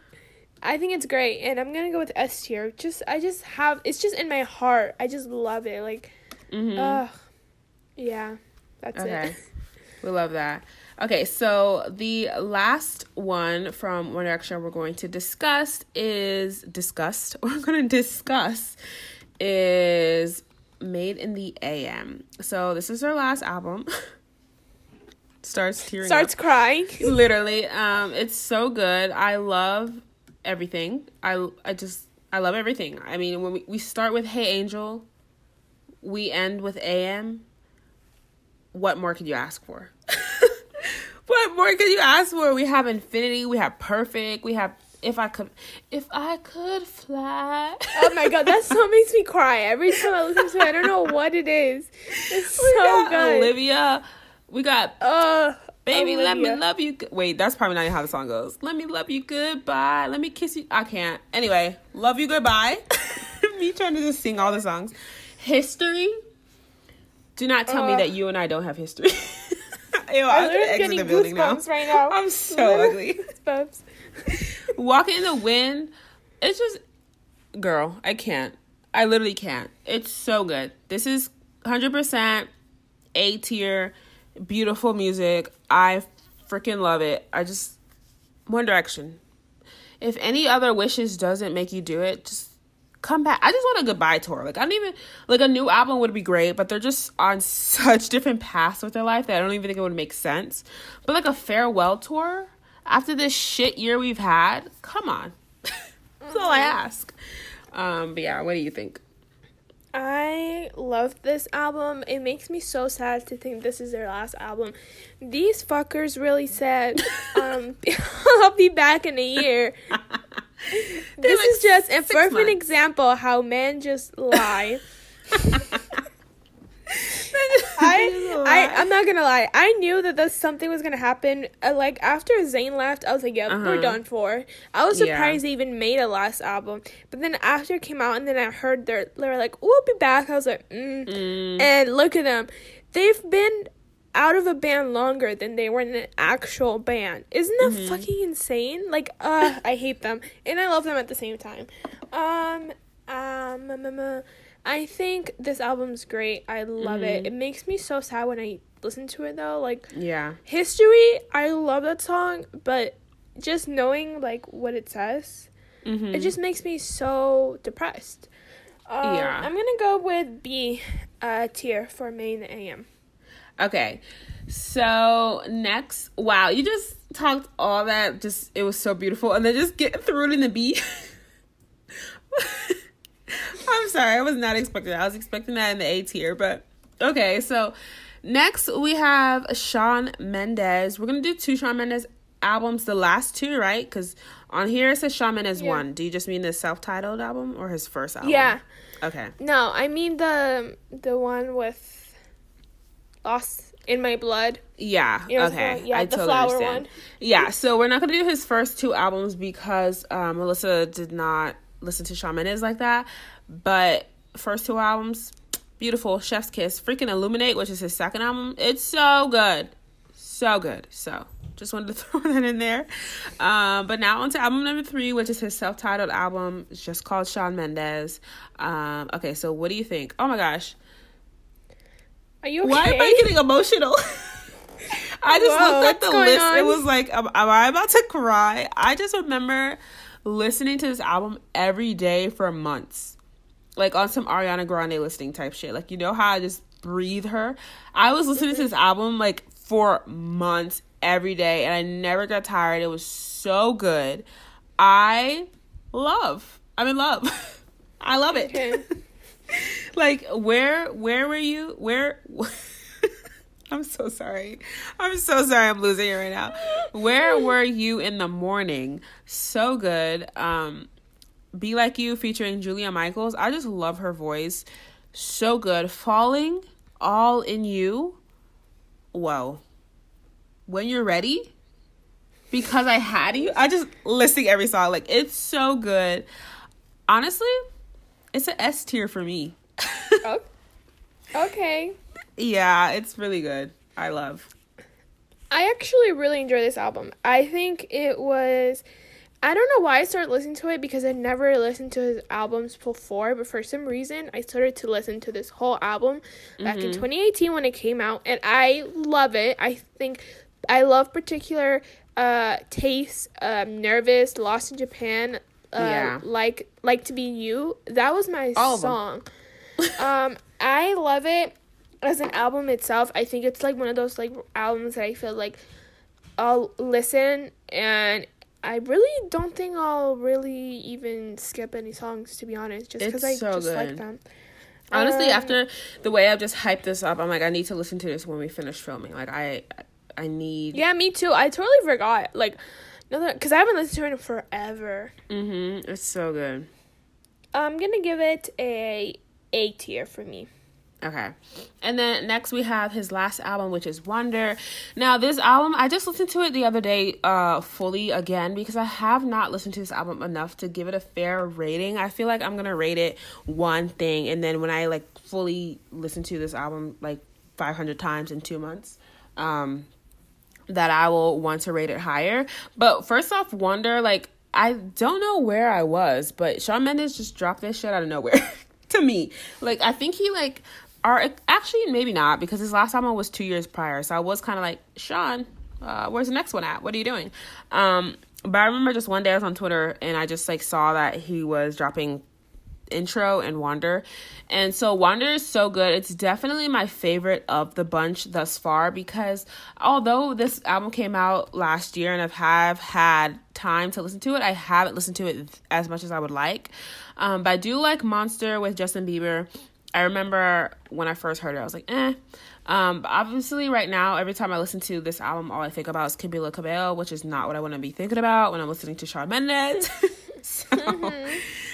I think it's great, and I'm gonna go with S tier. Just I just have it's just in my heart. I just love it. Like, Mhm. ugh, yeah, that's Okay. it. We love that. Okay, so the last one from One Direction we're going to discuss is discussed. We're going to discuss is Made in the AM. So this is their last album. Starts tearing Starts up. crying. Literally, um, it's so good. I love everything. I I just I love everything. I mean, when we, we start with Hey Angel, we end with AM. What more could you ask for? what more could you ask for? We have Infinity, we have Perfect, we have If I Could If I Could Fly. Oh my god, that song makes me cry every time I listen to it. I don't know what it is. It's we so got good. Olivia. We got Uh, Baby, let me love you. Wait, that's probably not how the song goes. Let me love you goodbye. Let me kiss you. I can't. Anyway, love you goodbye. me trying to just sing all the songs. History. Do not tell me Uh. that you and I don't have history. Ew, I'm I'm getting the building now. right now. I'm so ugly. Goosebumps. Walking in the wind. It's just, girl, I can't. I literally can't. It's so good. This is 100% A tier, beautiful music. I freaking love it. I just, One Direction. If any other wishes doesn't make you do it, just come back. I just want a goodbye tour. Like I don't even like a new album would be great, but they're just on such different paths with their life that I don't even think it would make sense. But like a farewell tour after this shit year we've had, come on. That's all I ask. Um, but yeah, what do you think? I love this album. It makes me so sad to think this is their last album. These fuckers really said, um, I'll be back in a year. This like is just a perfect months. example how men just lie. I, I, I'm not gonna lie. I knew that this, something was gonna happen. Uh, like after Zayn left, I was like, "Yep, Uh-huh. we're done for." I was Yeah. surprised they even made a last album. But then after it came out, and then I heard they're they were like, "We'll be back." I was like, mm. Mm, And look at them. They've been out of a band longer than they were in an actual band. Isn't that Mm-hmm. fucking insane? Like, uh, I hate them and I love them at the same time. Um, um, um, um, I think this album's great. I love it. Mhm. It makes me so sad when I listen to it though. Like yeah. History, I love that song, but just knowing like what it says, Mm-hmm. it just makes me so depressed. Um, Yeah. I'm gonna go with B uh, tier for main AM. Okay. So next, wow, you just talked all that. Just it was so beautiful, and then just get through it in the B. Sorry, I was not expecting that. I was expecting that in the A tier, but okay. So next we have Shawn Mendes. We're gonna do two Shawn Mendes albums, the last two, right? Because on here it says Shawn Mendes Yeah. one. Do you just mean the self-titled album or his first album? Yeah. Okay. No, I mean the the one with Lost in My Blood. Yeah. It was okay. the- yeah, I the totally flower understand. one. Yeah. So we're not gonna do his first two albums because um, Melissa did not listen to Shawn Mendes like that. But first two albums, beautiful. Chef's Kiss, freaking Illuminate, which is his second album. It's so good, so good. So just wanted to throw that in there. Um, but now on to album number three, which is his self-titled album. It's just called Shawn Mendes. Um, okay, so what do you think? Oh my gosh. Are you okay? Why am I getting emotional? I just Whoa, looked at the list. on? It was like, am, am I about to cry? I just remember listening to this album every day for months. Like on some Ariana Grande listening type shit. Like, you know how I just breathe her? I was listening to this album like for months every day and I never got tired. It was so good. I love. I'm in love. I love it. Okay. like where where were you? Where I'm so sorry. I'm so sorry I'm losing it right now. Where were you in the morning? So good. Um Be Like You featuring Julia Michaels. I just love her voice. So good. Falling all in you. Whoa. When you're ready? Because I had you. I just listing every song. Like it's so good. Honestly, it's an S tier for me. Oh, okay. yeah, it's really good. I love. I actually really enjoy this album. I think it was. I don't know why I started listening to it because I never listened to his albums before, but for some reason I started to listen to this whole album back in 2018 when it came out, and I love it. I think I love particular uh tastes, um, nervous, lost in Japan, uh, Yeah. like like to be you. That was my All song. um, I love it as an album itself. I think it's like one of those like albums that I feel like I'll listen and I really don't think I'll really even skip any songs to be honest, just because I so just like them. Honestly, Um, after the way I've just hyped this up, I'm like, I need to listen to this when we finish filming. Like, I, I need. Yeah, me too. I totally forgot. Like, no, because I haven't listened to it in forever. Mm-hmm. It's so good. I'm gonna give it a A tier for me. Okay. And then next we have his last album, which is Wonder. Now, this album, I just listened to it the other day uh, fully again because I have not listened to this album enough to give it a fair rating. I feel like I'm going to rate it one thing. And then when I like fully listen to this album like 500 times in two months, um, that I will want to rate it higher. But first off, Wonder, like, I don't know where I was, but Shawn Mendes just dropped this shit out of nowhere to me. Like, I think he, like, are actually maybe not because his last album was two years prior. So I was kind of like, Shawn, uh, where's the next one at? What are you doing? Um, but I remember just one day I was on Twitter and I just like saw that he was dropping intro and Wonder. And so Wonder is so good. It's definitely my favorite of the bunch thus far because although this album came out last year and I've have had time to listen to it, I haven't listened to it as much as I would like. Um, but I do like Monster with Justin Bieber. I remember when I first heard it, I was like, eh. Um, but obviously, right now, every time I listen to this album, all I think about is Camila Cabello, which is not what I want to be thinking about when I'm listening to Shawn Mendes. so,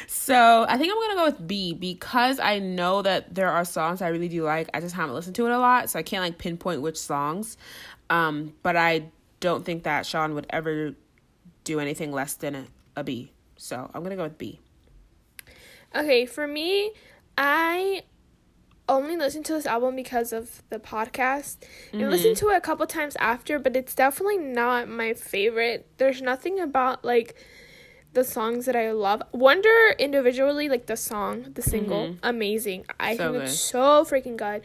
so I think I'm gonna go with B because I know that there are songs I really do like. I just haven't listened to it a lot, so I can't like pinpoint which songs. Um, but I don't think that Shawn would ever do anything less than a, a B. So I'm gonna go with B. Okay, for me, I only listened to this album because of the podcast. And mm-hmm. listened to it a couple times after, but it's definitely not my favorite. There's nothing about like the songs that I love. Wonder individually, like the song, the single, mm-hmm. amazing. I So think it's so freaking good.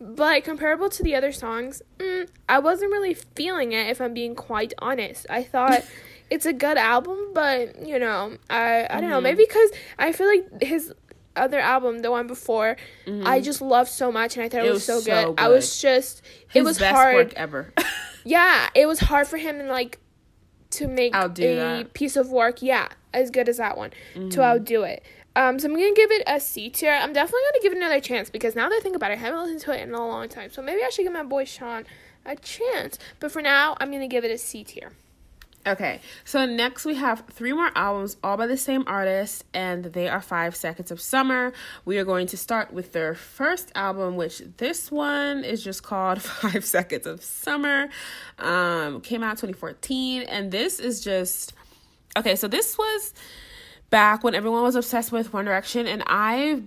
But comparable to the other songs, mm, I wasn't really feeling it. If I'm being quite honest, I thought. It's a good album, but you know, I I don't know. Mm-hmm. Maybe because I feel like his other album, the one before, I just loved so much, and I thought it, It was, was so good. so I was just, it was best hard. work ever. Yeah, it was hard for him and like to make Outdo a that. piece of work. Yeah, as good as that one Mm-hmm. to outdo it. Um, so I'm gonna give it a C tier. I'm definitely gonna give it another chance because now that I think about it, I haven't listened to it in a long time. So maybe I should give my boy Shawn a chance. But for now, I'm gonna give it a C tier. Okay, so next we have three more albums, all by the same artist, and they are Five Seconds of Summer. We are going to start with their first album, which this one is just called Five Seconds of Summer. Um, came out 2014, and this is just okay. So this was back when everyone was obsessed with One Direction, and I,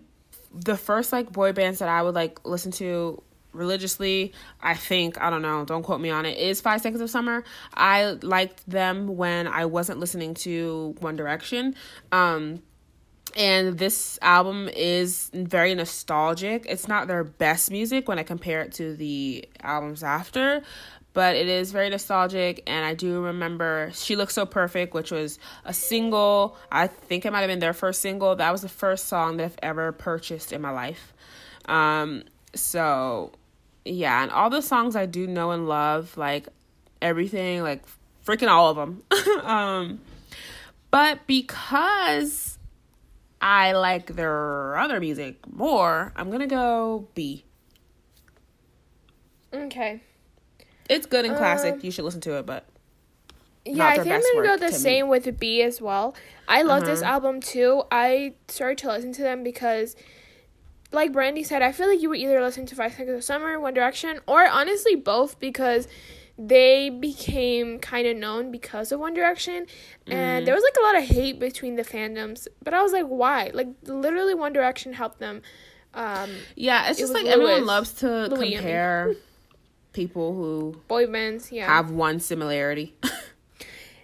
the first like boy bands that I would like listen to religiously i think i don't know don't quote me on it is five seconds of summer. I liked them when i wasn't listening to one direction. Um and this album is very nostalgic. It's not their best music when I compare it to the albums after, but it is very nostalgic. And i do remember she looks so perfect which was a single i think it might have been their first single. That was the first song that i've ever purchased in my life. Um so yeah and all the songs i do know and love like everything like freaking all of them um but because i like their other music more i'm gonna go b Okay. it's good and classic Um, you should listen to it but Yeah, I think I'm gonna go the to me. same with B as well. I love this Uh-huh. album too. I started to listen to them because, like Brandy said, I feel like you would either listen to Five Seconds of Summer, One Direction, or honestly both because they became kind of known because of One Direction, and there was like a lot of hate between the fandoms. But I was like, why? Like literally, One Direction helped them. Um, Yeah, it's It just like everyone loves to Louis, compare people who boy bands, yeah. have one similarity.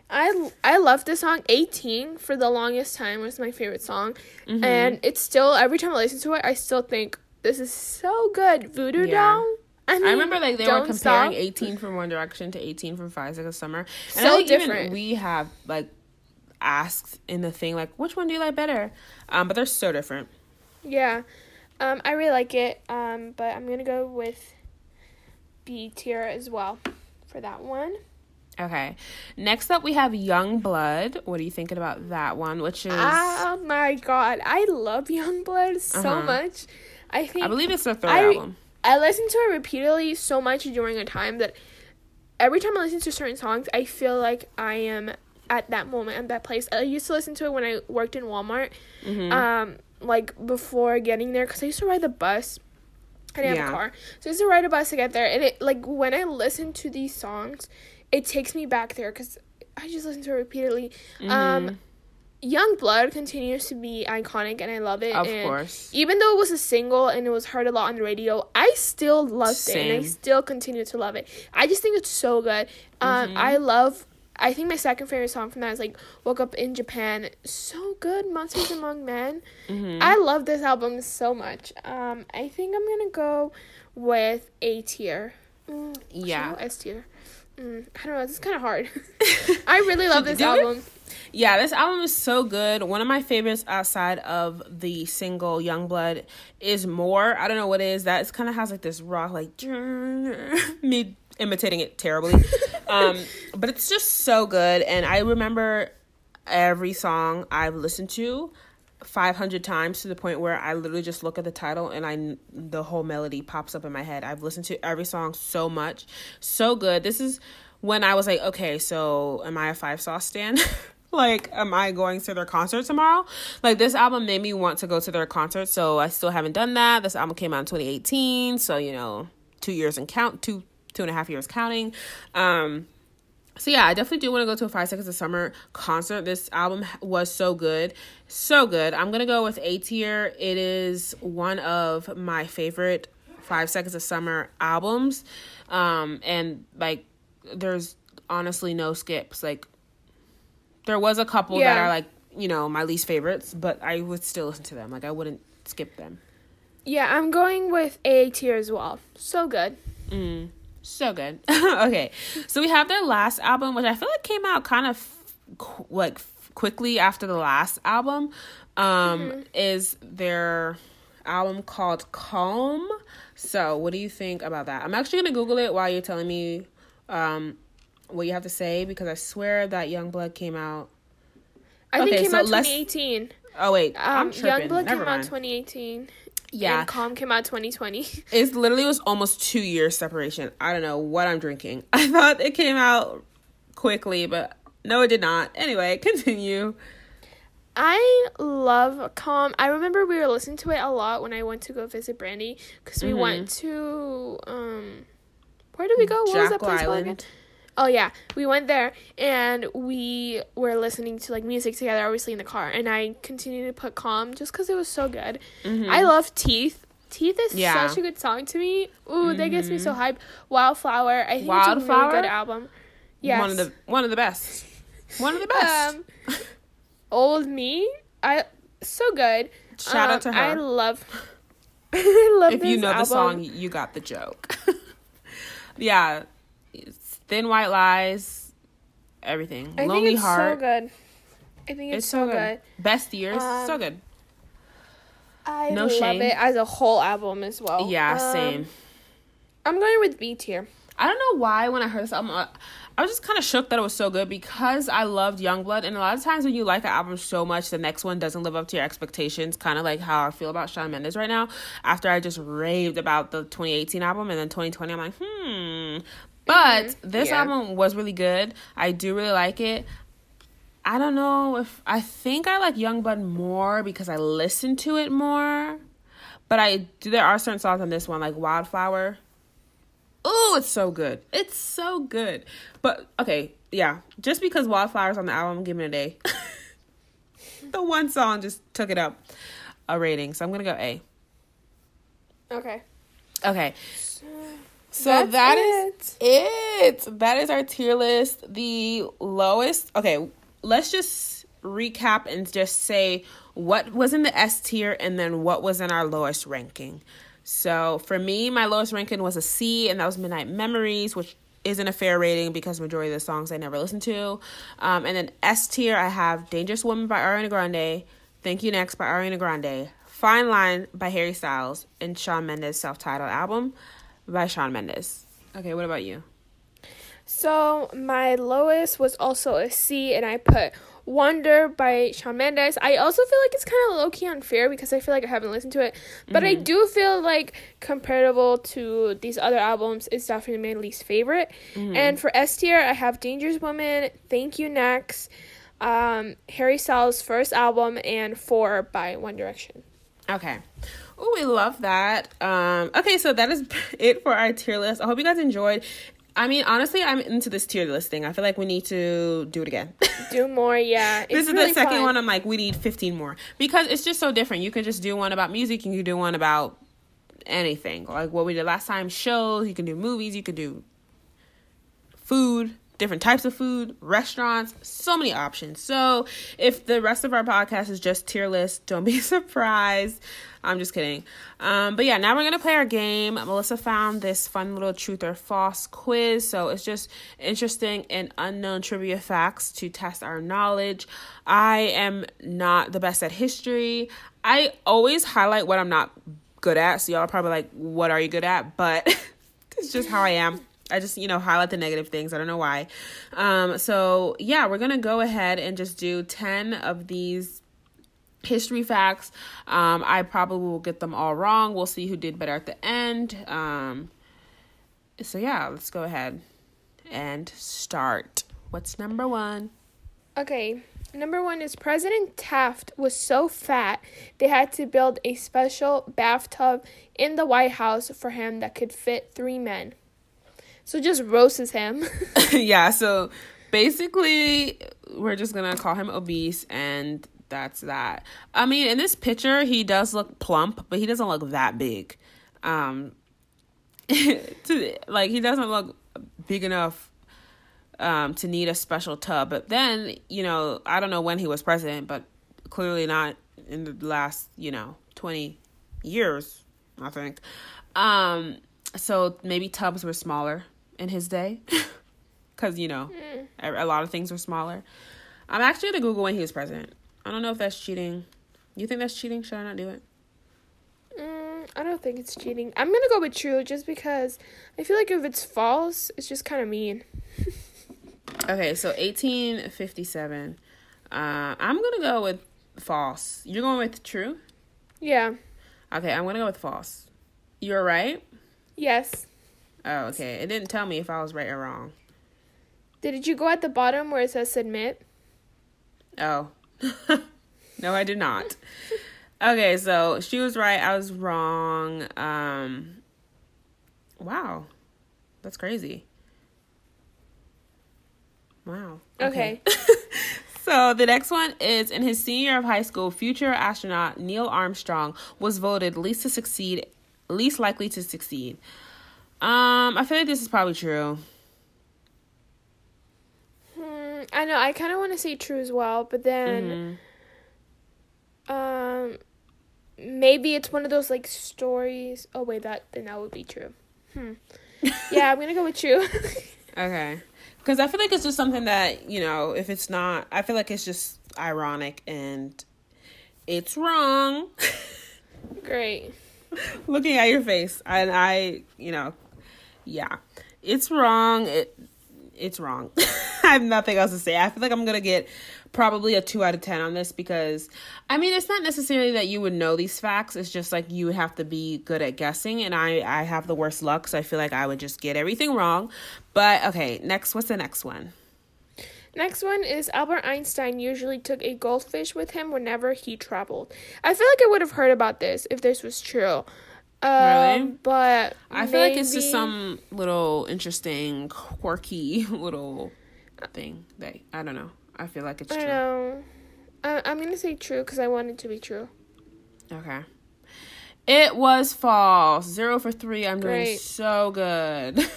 I I love the song 18 for the longest time was my favorite song Mm-hmm. and it's still every time I listen to it I still think this is so good Voodoo Yeah. Doll I, mean, I remember like they were comparing Stop. 18 from One Direction to 18 from Five Seconds of Summer. And So I think different. Even we have like asked in the thing like which one do you like better? Um, but they're so different. yeah um I really like it um but I'm going to go with B tier as well for that one Okay. Next up we have Young Blood. What are you thinking about that one? Which is Oh my god I love Young Blood so Uh-huh. much I think I believe it's their third I- album. I listened to it repeatedly so much during a time that every time I listen to certain songs, I feel like I am at that moment, at that place. I used to listen to it when I worked in Walmart, Mhm. um, like before getting there, because I used to ride the bus. I didn't have a car, so I used to ride a bus to get there. And it like when I listen to these songs, it takes me back there because I just listen to it repeatedly. Mm-hmm. Um, Young Blood continues to be iconic, and I love it. of and course. even though it was a single and it was heard a lot on the radio, I still loved it and I still continue to love it. I just think it's so good. Um, Mm-hmm. I love. I think my second favorite song from that is like "Woke Up in Japan." So good, "Monsters Among Men." Mhm. I love this album so much. Um, I think I'm gonna go with A tier. Mm, Yeah. S tier. Mm, I don't know. This is kind of hard. I really love this album. Yeah, this album is so good. One of my favorites outside of the single Youngblood is More. I don't know what it is. That it kind of has like this rock, like me imitating it terribly. um, but it's just so good. And I remember every song I've listened to 500 times to the point where I literally just look at the title and I the whole melody pops up in my head. I've listened to every song so much. So good. This is when I was like, okay, so am I a five sauce stand? like, am I going to their concert tomorrow? Like, this album made me want to go to their concert, so I still haven't done that. This album came out in 2018, so you know, two years and count, two two and a half years counting. Um, so yeah, I definitely do want to go to a Five Seconds of Summer concert. This album was so good, so good. I'm gonna go with A tier. It is one of my favorite Five Seconds of Summer albums, um, and like, there's honestly no skips. Like, there was a couple that are like, you know, my least favorites, but I would still listen to them. Like, I wouldn't skip them. Yeah, I'm going with A tier as well. So good. Mm, so good. okay, so we have their last album, which I feel like came out kind of qu- like f- quickly after the last album. Um, is their album called Calm? So, what do you think about that? I'm actually gonna Google it while you're telling me um what you have to say because I swear that Young Blood came out. I think Okay, it came so out let's- 2018. Oh wait, I'm Um, tripping. Youngblood Never came out 2018. Yeah, And Calm came out 2020. It's literally was almost two years separation. I don't know what I'm drinking. I thought it came out quickly, but no, it did not. Anyway, continue. I love Calm. I remember we were listening to it a lot when I went to go visit Brandy because we Mhm. went to um, where did we go? What was that Jekyll place Island. Oh yeah, we went there and we were listening to like music together, obviously in the car. And I continued to put Calm just because it was so good. I love Teeth. Teeth is Mm-hmm. Yeah. Mm-hmm. such a good song to me. Ooh, that gets me so hyped. Wildflower. I think it's a really good album. Yes. One of the one of the best. One of the best. Um, old me. I so good. Shout Um, out to her. I love. I love if you know the song, you got the joke. yeah, Thin White Lies, everything. I Lonely think it's Heart. so good. I think it's, so good. Best years, so Um, good. I No love shame. it as a whole album as well. Yeah, Um, same. I'm going with B tier. I don't know why when I heard this album, I was just kind of shook that it was so good because I loved Youngblood, and a lot of times when you like an album so much, the next one doesn't live up to your expectations. Kind of like how I feel about Shawn Mendes right now. After I just raved about the 2018 album, and then 2020, I'm like, hmm. But mm-hmm. this yeah. album was really good. I do really like it. I don't know if I think I like Young Youngblood more because I listen to it more. But I do. There are certain songs on this one, like Wildflower. Oh, it's so good. It's so good. But okay, yeah. Just because Wildflower's on the album, give it a day. the one song just took it up a rating, so I'm gonna go A. Okay. Okay. So That's that is it. That is our tier list. The lowest. Okay, let's just recap and just say what was in the S tier and then what was in our lowest ranking. So for me, my lowest ranking was a C, and that was Midnight Memories, which isn't a fair rating because majority of the songs I never listened to. Um, and then S tier, I have Dangerous Woman by Ariana Grande, Thank You Next by Ariana Grande, Fine Line by Harry Styles, and Shawn Mendes' self-titled album by Shawn Mendes. Okay, what about you? So my lowest was also a C, and I put Wonder by Shawn Mendes. I also feel like it's kind of low key unfair because I feel like I haven't listened to it, but I do feel like comparable to these other albums, it's definitely my least favorite. And for S tier, I have Dangerous Woman, Thank You Next, um, Harry Styles' first album, and Four by One Direction. Okay. Oh, we love that. Um, okay, so that is it for our tier list. I hope you guys enjoyed. I mean, honestly, I'm into this tier list thing. I feel like we need to do it again. Do more, yeah. It's this is really the second fun. one. I'm like, we need 15 more because it's just so different. You can just do one about music. and You can do one about anything, like what we did last time. Shows. You can do movies. You can do food, different types of food, restaurants, so many options. So if the rest of our podcast is just tier list, don't be surprised. I'm just kidding. Um, but yeah, now we're gonna play our game. Melissa found this fun little truth or false quiz. So it's just interesting and unknown trivia facts to test our knowledge. I am not the best at history. I always highlight what I'm not good at. So y'all are probably like, what are you good at? But it's just how I am. I just, you know, highlight the negative things. I don't know why. Um, so yeah, we're gonna go ahead and just do 10 of these history facts. Um, I probably will get them all wrong. We'll see who did better at the end. Um, so yeah, let's go ahead and start. What's number one? Okay, number one is President Taft was so fat they had to build a special bathtub in the White House for him that could fit three men. So just roasts him. yeah, so basically, we're just gonna call him obese, and that's that. I mean, in this picture, he does look plump, but he doesn't look that big. Um, to, like he doesn't look big enough um to need a special tub. But then, you know, I don't know when he was president, but clearly not in the last, you know, twenty years. I think. Um, so maybe tubs were smaller in his day, because you know, a, a lot of things were smaller. I'm actually gonna Google when he was president. I don't know if that's cheating. You think that's cheating? Should I not do it? mm, I don't think it's cheating. I'm gonna go with true just because I feel like if it's false, it's just kind of mean. Okay, so 1857. Uh, I'm gonna go with false. You're going with true? Yeah. Okay, I'm gonna go with false. You're right. Yes. Oh, okay. It didn't tell me if I was right or wrong. Did you go at the bottom where it says submit? Oh, no, I did not. Okay, so she was right. I was wrong. Um, wow, that's crazy. Wow. Okay. So the next one is in his senior year of high school, future astronaut Neil Armstrong was voted least to succeed, least likely to succeed. Um, I feel like this is probably true. Hmm, I know. I kind of want to say true as well, but then Mhm. Um, maybe it's one of those like stories. Oh wait, that then that would be true. Hmm. yeah, I'm gonna go with true. Okay. Because I feel like it's just something that, you know, if it's not, I feel like it's just ironic and it's wrong. Great. Looking at your face. And I, you know, yeah. It's wrong. It it's wrong. I have nothing else to say. I feel like I'm gonna get probably a two out of ten on this because I mean it's not necessarily that you would know these facts. It's just like you have to be good at guessing, and I I have the worst luck, so I feel like I would just get everything wrong. But okay, next, what's the next one? Next one is Albert Einstein usually took a goldfish with him whenever he traveled. I feel like I would have heard about this if this was true. Um, really? But I feel maybe... like it's just some little interesting, quirky little thing that I don't know. I feel like it's I true. know. Uh, I'm gonna say true because I want it to be true. Okay. It was false. Zero for three. I'm Great. doing so good.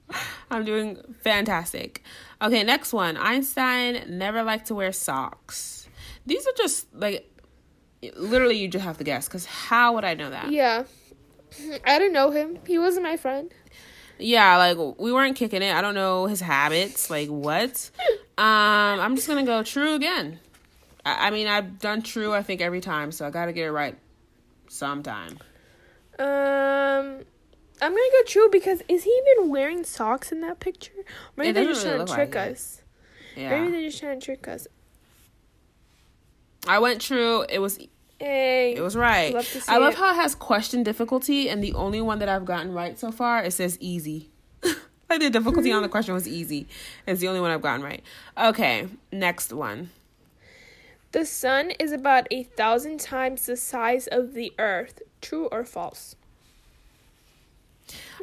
I'm doing fantastic. Okay, next one. Einstein never liked to wear socks. These are just like literally you just have to guess because how would I know that? Yeah. I didn't know him. He wasn't my friend. Yeah, like we weren't kicking it. I don't know his habits. Like what? Um, I'm just gonna go true again. I, I mean, I've done true. I think every time, so I gotta get it right sometime. Um, I'm gonna go true because is he even wearing socks in that picture? Maybe they're just really trying to trick like us. Yeah. Maybe they're just trying to trick us. I went true. It was Hey, it was right. Love I love it. how it has question difficulty, and the only one that I've gotten right so far it says easy. like the difficulty on the question was easy. It's the only one I've gotten right. Okay, next one. The sun is about a thousand times the size of the Earth. True or false?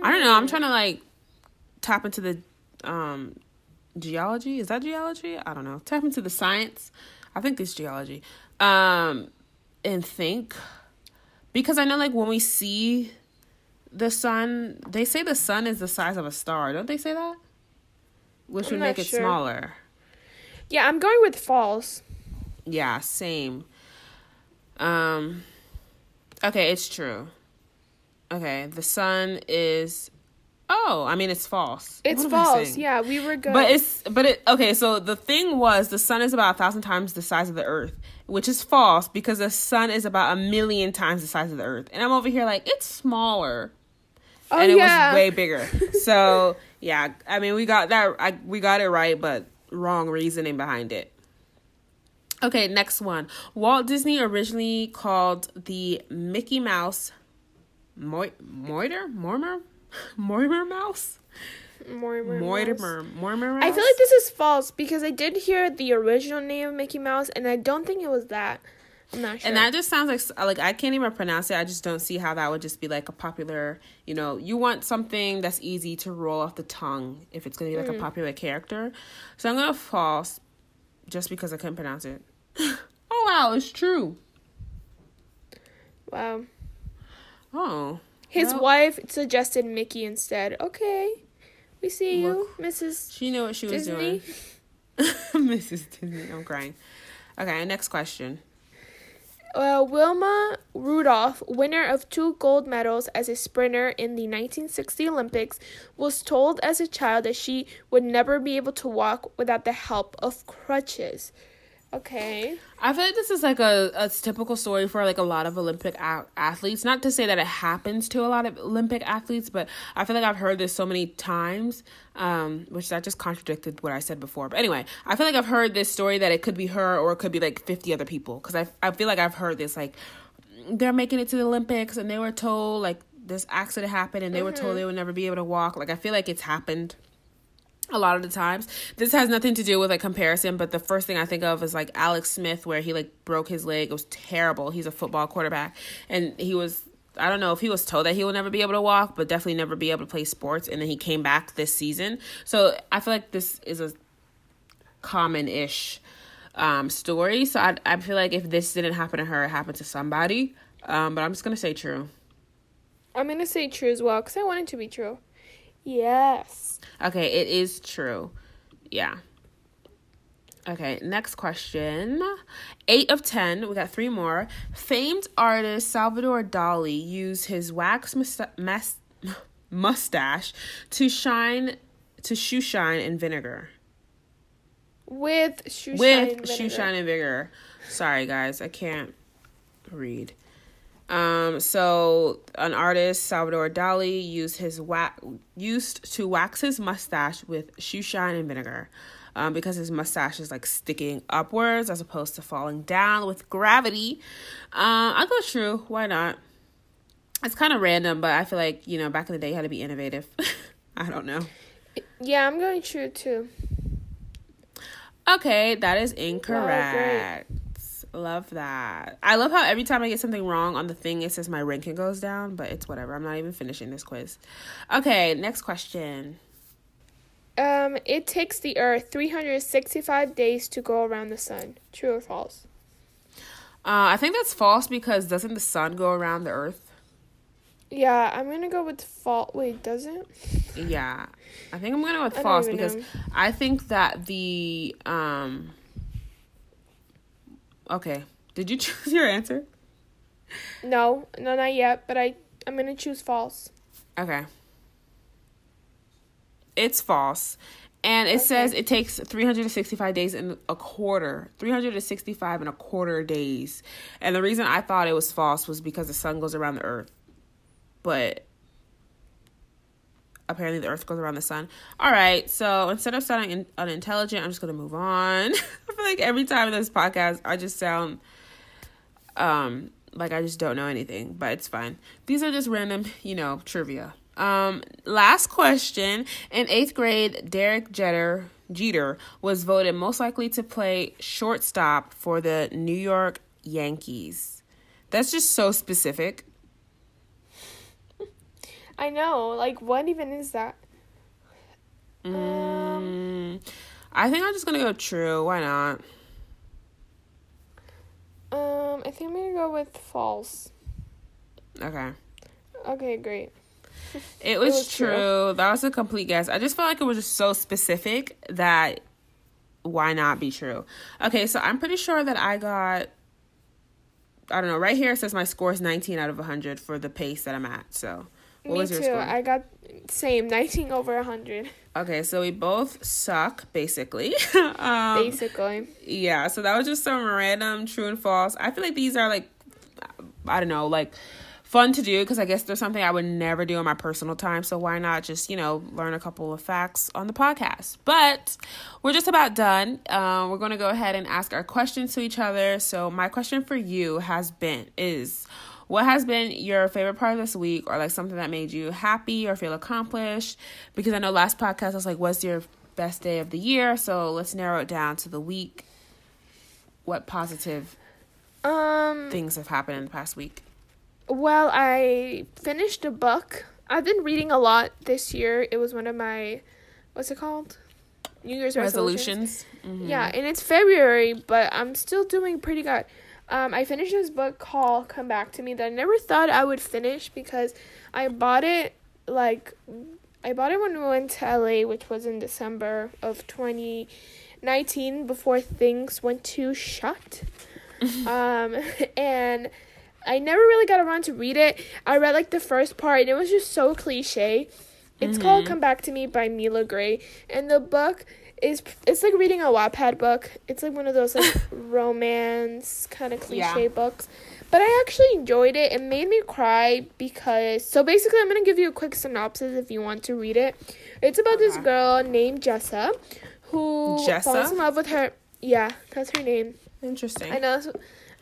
I don't know. I'm trying to like tap into the um geology. Is that geology? I don't know. Tap into the science. I think it's geology. Um and think because I know like when we see the sun, they say the sun is the size of a star. Don't they say that? Which would make it smaller. Yeah, I'm going with false. Yeah, same. Um okay, it's true. Okay, the sun is Oh, I mean it's false. It's false. Yeah, we were good. But it's but it okay. So the thing was, the sun is about a thousand times the size of the Earth, which is false because the sun is about a million times the size of the Earth, and I'm over here like it's smaller, oh, and it yeah. was way bigger. so yeah, I mean we got that. I, we got it right, but wrong reasoning behind it. Okay, next one. Walt Disney originally called the Mickey Mouse Mo- Moiter? Mormer? Mortimer Mouse? Mortimer. Mortimer. Mortimer I feel like this is false because I did hear the original name of Mickey Mouse, and I don't think it was that. I'm not sure. And that just sounds like like I can't even pronounce it. I just don't see how that would just be like a popular. You know, you want something that's easy to roll off the tongue if it's gonna be like mm. a popular character. So I'm gonna false, just because I couldn't pronounce it. oh wow, it's true. Wow. Oh. His well, wife suggested Mickey instead. Okay. We see look, you, Mrs. She knew what she was doing. Mrs. Disney. I'm crying. Okay, next question. Uh, Wilma Rudolph, winner of two gold medals as a sprinter in the 1960 Olympics, was told as a child that she would never be able to walk without the help of crutches. Okay. I feel like this is like a, a typical story for like a lot of Olympic a- athletes. Not to say that it happens to a lot of Olympic athletes, but I feel like I've heard this so many times, um, which that just contradicted what I said before. But anyway, I feel like I've heard this story that it could be her or it could be like 50 other people. Because I, I feel like I've heard this like they're making it to the Olympics and they were told like this accident happened and they mm-hmm. were told mm-hmm. they would never be able to walk. Like I feel like it's happened a lot of the times. This has nothing to do with like comparison, but the first thing I think of is like Alex Smith where he like broke his leg. It was terrible. He's a football quarterback and he was I don't know if he was told that he will never be able to walk, but definitely never be able to play sports and then he came back this season. So I feel like this is a common-ish um, story. So I I feel like if this didn't happen to her, it happened to somebody. Um, but I'm just going to say true. I'm going to say true as well cuz I want it to be true. Yes. Okay, it is true. Yeah. Okay, next question. Eight of ten. We got three more. Famed artist Salvador Dali used his wax mustache to shine to shoe shine in vinegar. With shoe shine With vinegar. shoe shine and vinegar. Sorry guys, I can't read. Um, so an artist, Salvador Dali, used his wax used to wax his mustache with shoe shine and vinegar. Um, because his mustache is like sticking upwards as opposed to falling down with gravity. Um, I go true. Why not? It's kind of random, but I feel like you know back in the day you had to be innovative. I don't know. Yeah, I'm going true too. Okay, that is incorrect. Love that. I love how every time I get something wrong on the thing, it says my ranking goes down, but it's whatever. I'm not even finishing this quiz. Okay, next question. Um, it takes the Earth 365 days to go around the sun. True or false? Uh, I think that's false because doesn't the sun go around the Earth? Yeah, I'm gonna go with false. Wait, doesn't? Yeah, I think I'm gonna go with false because know. I think that the um. Okay, did you choose your answer? No, no, not yet. But I, I'm gonna choose false. Okay. It's false. And it Okay. says it takes 365 days and a quarter. 365 and a quarter days. And the reason I thought it was false was because the sun goes around the earth. But apparently the earth goes around the sun. All right. So instead of sounding in- unintelligent, I'm just to move on. I feel like every time in this podcast, I just sound um like I just don't know anything, but it's fine. These are just random, you know, trivia. Um last question. In 8th grade, Derek Jeter Jeter was voted most likely to play shortstop for the New York Yankees. That's just so specific. I know. Like, what even is that? Um, Mm, I think I'm just to go true. Why not? Um, I think I'm gonna go with false. Okay. Okay, great. It was, was true. true. That was a complete guess. I just felt like it was just so specific that why not be true? Okay, so I'm pretty sure that I got I don't know, right here it says my score is 19 out of 100 for the pace that I'm at. So, what Me too. score? I got same 19 over 100, Okay, so we both suck basically. um basically. yeah, so that was just some random true and false. I feel like these are like I don't know, like fun to do because I guess there's something I would never do in my personal time. So why not just, you know, learn a couple of facts on the podcast? But we're just about done. Um, we're going to go ahead and ask our questions to each other. So my question for you has been is what has been your favorite part of this week or like something that made you happy or feel accomplished? Because I know last podcast I was like, what's your best day of the year? So let's narrow it down to the week. What positive Um, things have happened in the past week? well, I finished a book. I've been reading a lot this year. It was one of my, what's it called? New Year's resolutions. resolutions. Mhm. Yeah, and it's February, but I'm still doing pretty good. Um, I finished this book called Come Back to Me that I never thought I would finish because I bought it like I bought it when we went to LA, which was in December of 2019 before things went to shut. um, and I never really got around to read it. I read like the first part and it was just so cliche. It's called Mhm. Come Back to Me by Mila Gray, and the book is it's like reading a Wattpad book. It's like one of those like romance kind of cliche Yeah. books. But I actually enjoyed it. It made me cry because so basically I'm gonna give you a quick synopsis if you want to read it. It's about this girl named Jessa who Jessa? falls in love with her yeah, that's her name. Interesting. I know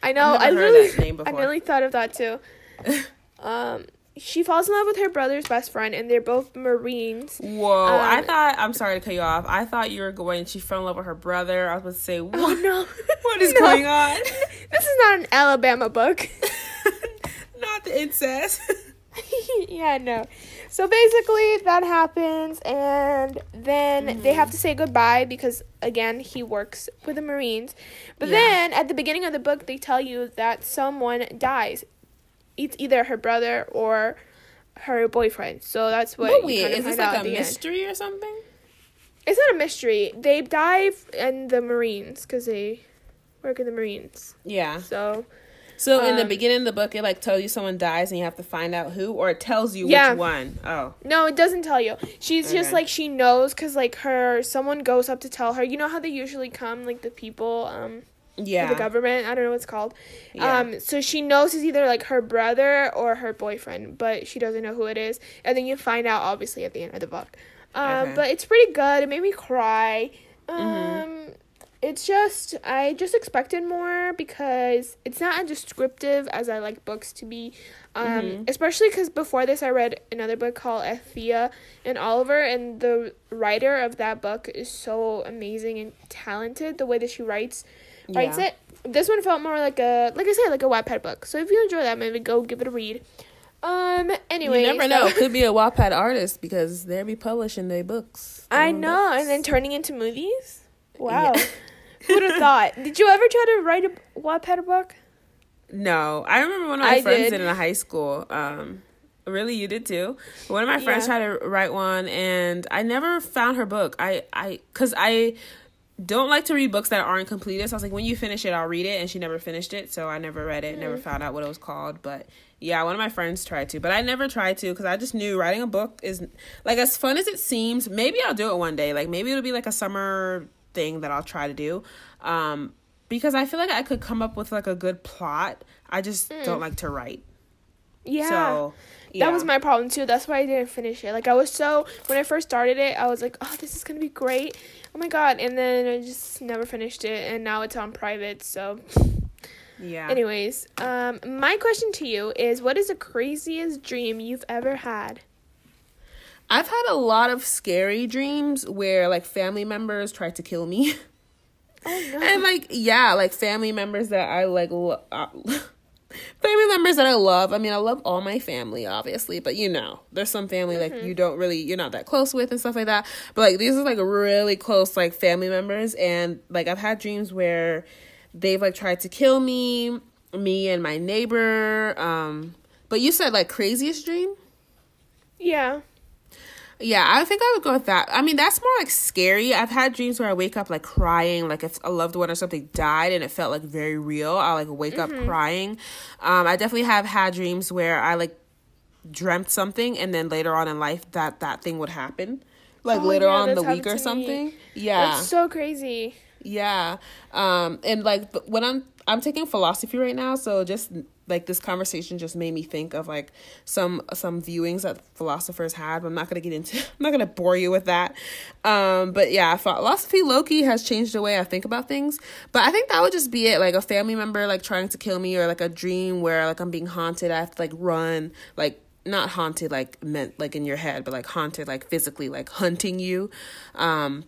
I know I've I heard really that name I before. thought of that too. um she falls in love with her brother's best friend and they're both Marines. Whoa! I Um, thought I'm sorry to cut you off. I thought you were going. She fell in love with her brother. I was about to say, Oh what? no. What is No. going on? This is not an Alabama book. Not the incest. yeah, no. So basically, that happens, and then they have to say goodbye because, again, he works with the Marines. But Yeah. then at the beginning of the book, they tell you that someone dies. It's either her brother or her boyfriend. So that's what. But wait, is this like a the end. mystery or something? It's not a mystery. They dive in the Marines because they work in the Marines. Yeah. So So in the Um, beginning of the book, it like tells you someone dies and you have to find out who, or it tells you Yeah. which one. Oh, no, it doesn't tell you. She's just like she knows because like her someone goes up to tell her. You know how they usually come like the people um yeah. the government. I don't know what it's called. Yeah. Um, so she knows it's either like her brother or her boyfriend, but she doesn't know who it is. And then you find out obviously at the end of the book. Um, Okay. but it's pretty good. It made me cry. Um, Mm-hmm. it's just I just expected more because it's not as descriptive as I like books to be. Um, Mm-hmm. especially because before this I read another book called Ethia and Oliver, and the writer of that book is so amazing and talented. The way that she writes writes Yeah. it. This one felt more like a like I said like a Wattpad book. So if you enjoy that, maybe go give it a read. Um. Anyway, you never know. It could be a Wattpad artist because they be publishing their books. their I know, books. and then turning into movies. Wow. Yeah. Who would have thought? Did you ever try to write a Wattpad book? No, I remember one of my I friends did. did. in high school. Um, really, you did too. One of my friends Yeah. tried to write one, and I never found her book. I, I, cause I don't like to read books that aren't completed. So I was like, when you finish it, I'll read it, and she never finished it, so I never read it. Never Mm. found out what it was called, but. Yeah, one of my friends tried to, but I never tried to because I just knew writing a book is like as fun as it seems. Maybe I'll do it one day. Like maybe it'll be like a summer thing that I'll try to do. Um, because I feel like I could come up with like a good plot. I just don't like to write. Yeah. So yeah. That was my problem too. That's why I didn't finish it. Like I was so when I first started it, I was like, "Oh, this is gonna be great! Oh my god!" And then I just never finished it, and now it's on private. So, yeah. anyways, um, my question to you is, what is the craziest dream you've ever had? I've had a lot of scary dreams where like family members tried to kill me. Oh no! and like yeah, like family members that I like lo- uh, family members that I love. I mean, I love all my family obviously, but you know, there's some family like you don't really you're not that close with and stuff like that. But like these are like really close like family members and like I've had dreams where they've like tried to kill me, me and my neighbor um but you said like craziest dream? yeah. Yeah, I think I would go with that. I mean, that's more like scary. I've had dreams where I wake up like crying, like if a loved one or something died and it felt like very real. I like wake up crying. Um, I definitely have had dreams where I like dreamt something and then later on in life that that thing would happen. Like Oh, later yeah, on in the week or to me. something. Yeah. That's so crazy. Yeah. Um and like when I'm I'm taking philosophy right now, so just like this conversation just made me think of like some some viewings that philosophers had. But I'm not gonna get into I'm not gonna bore you with that. Um but yeah, philosophy Loki has changed the way I think about things. But I think that would just be it. Like a family member like trying to kill me or like a dream where like I'm being haunted, I have to like run, like not haunted like meant like in your head, but like haunted like physically like hunting you. Um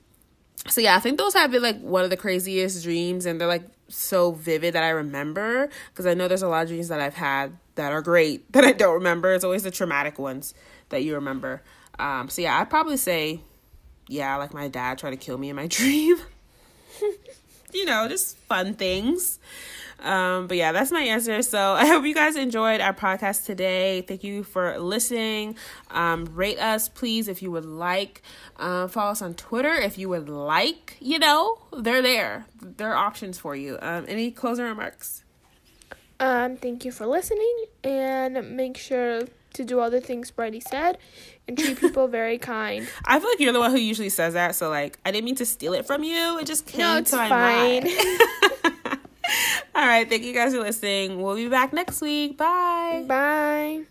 so yeah, I think those have been like one of the craziest dreams, and they're like so vivid that I remember because I know there's a lot of dreams that I've had that are great that I don't remember. It's always the traumatic ones that you remember. Um, so yeah, I'd probably say, yeah, like my dad tried to kill me in my dream. you know, just fun things. Um, but yeah, that's my answer. So I hope you guys enjoyed our podcast today. Thank you for listening. Um, rate us, please, if you would like. Um, follow us on Twitter if you would like. You know, they're there. There are options for you. Um, any closing remarks? Um, thank you for listening, and make sure to do all the things Brady said, and treat people very kind. I feel like you're the one who usually says that, so like I didn't mean to steal it from you. It just came No, it's to my fine. mind. All right, thank you guys for listening. We'll be back next week. Bye. Bye.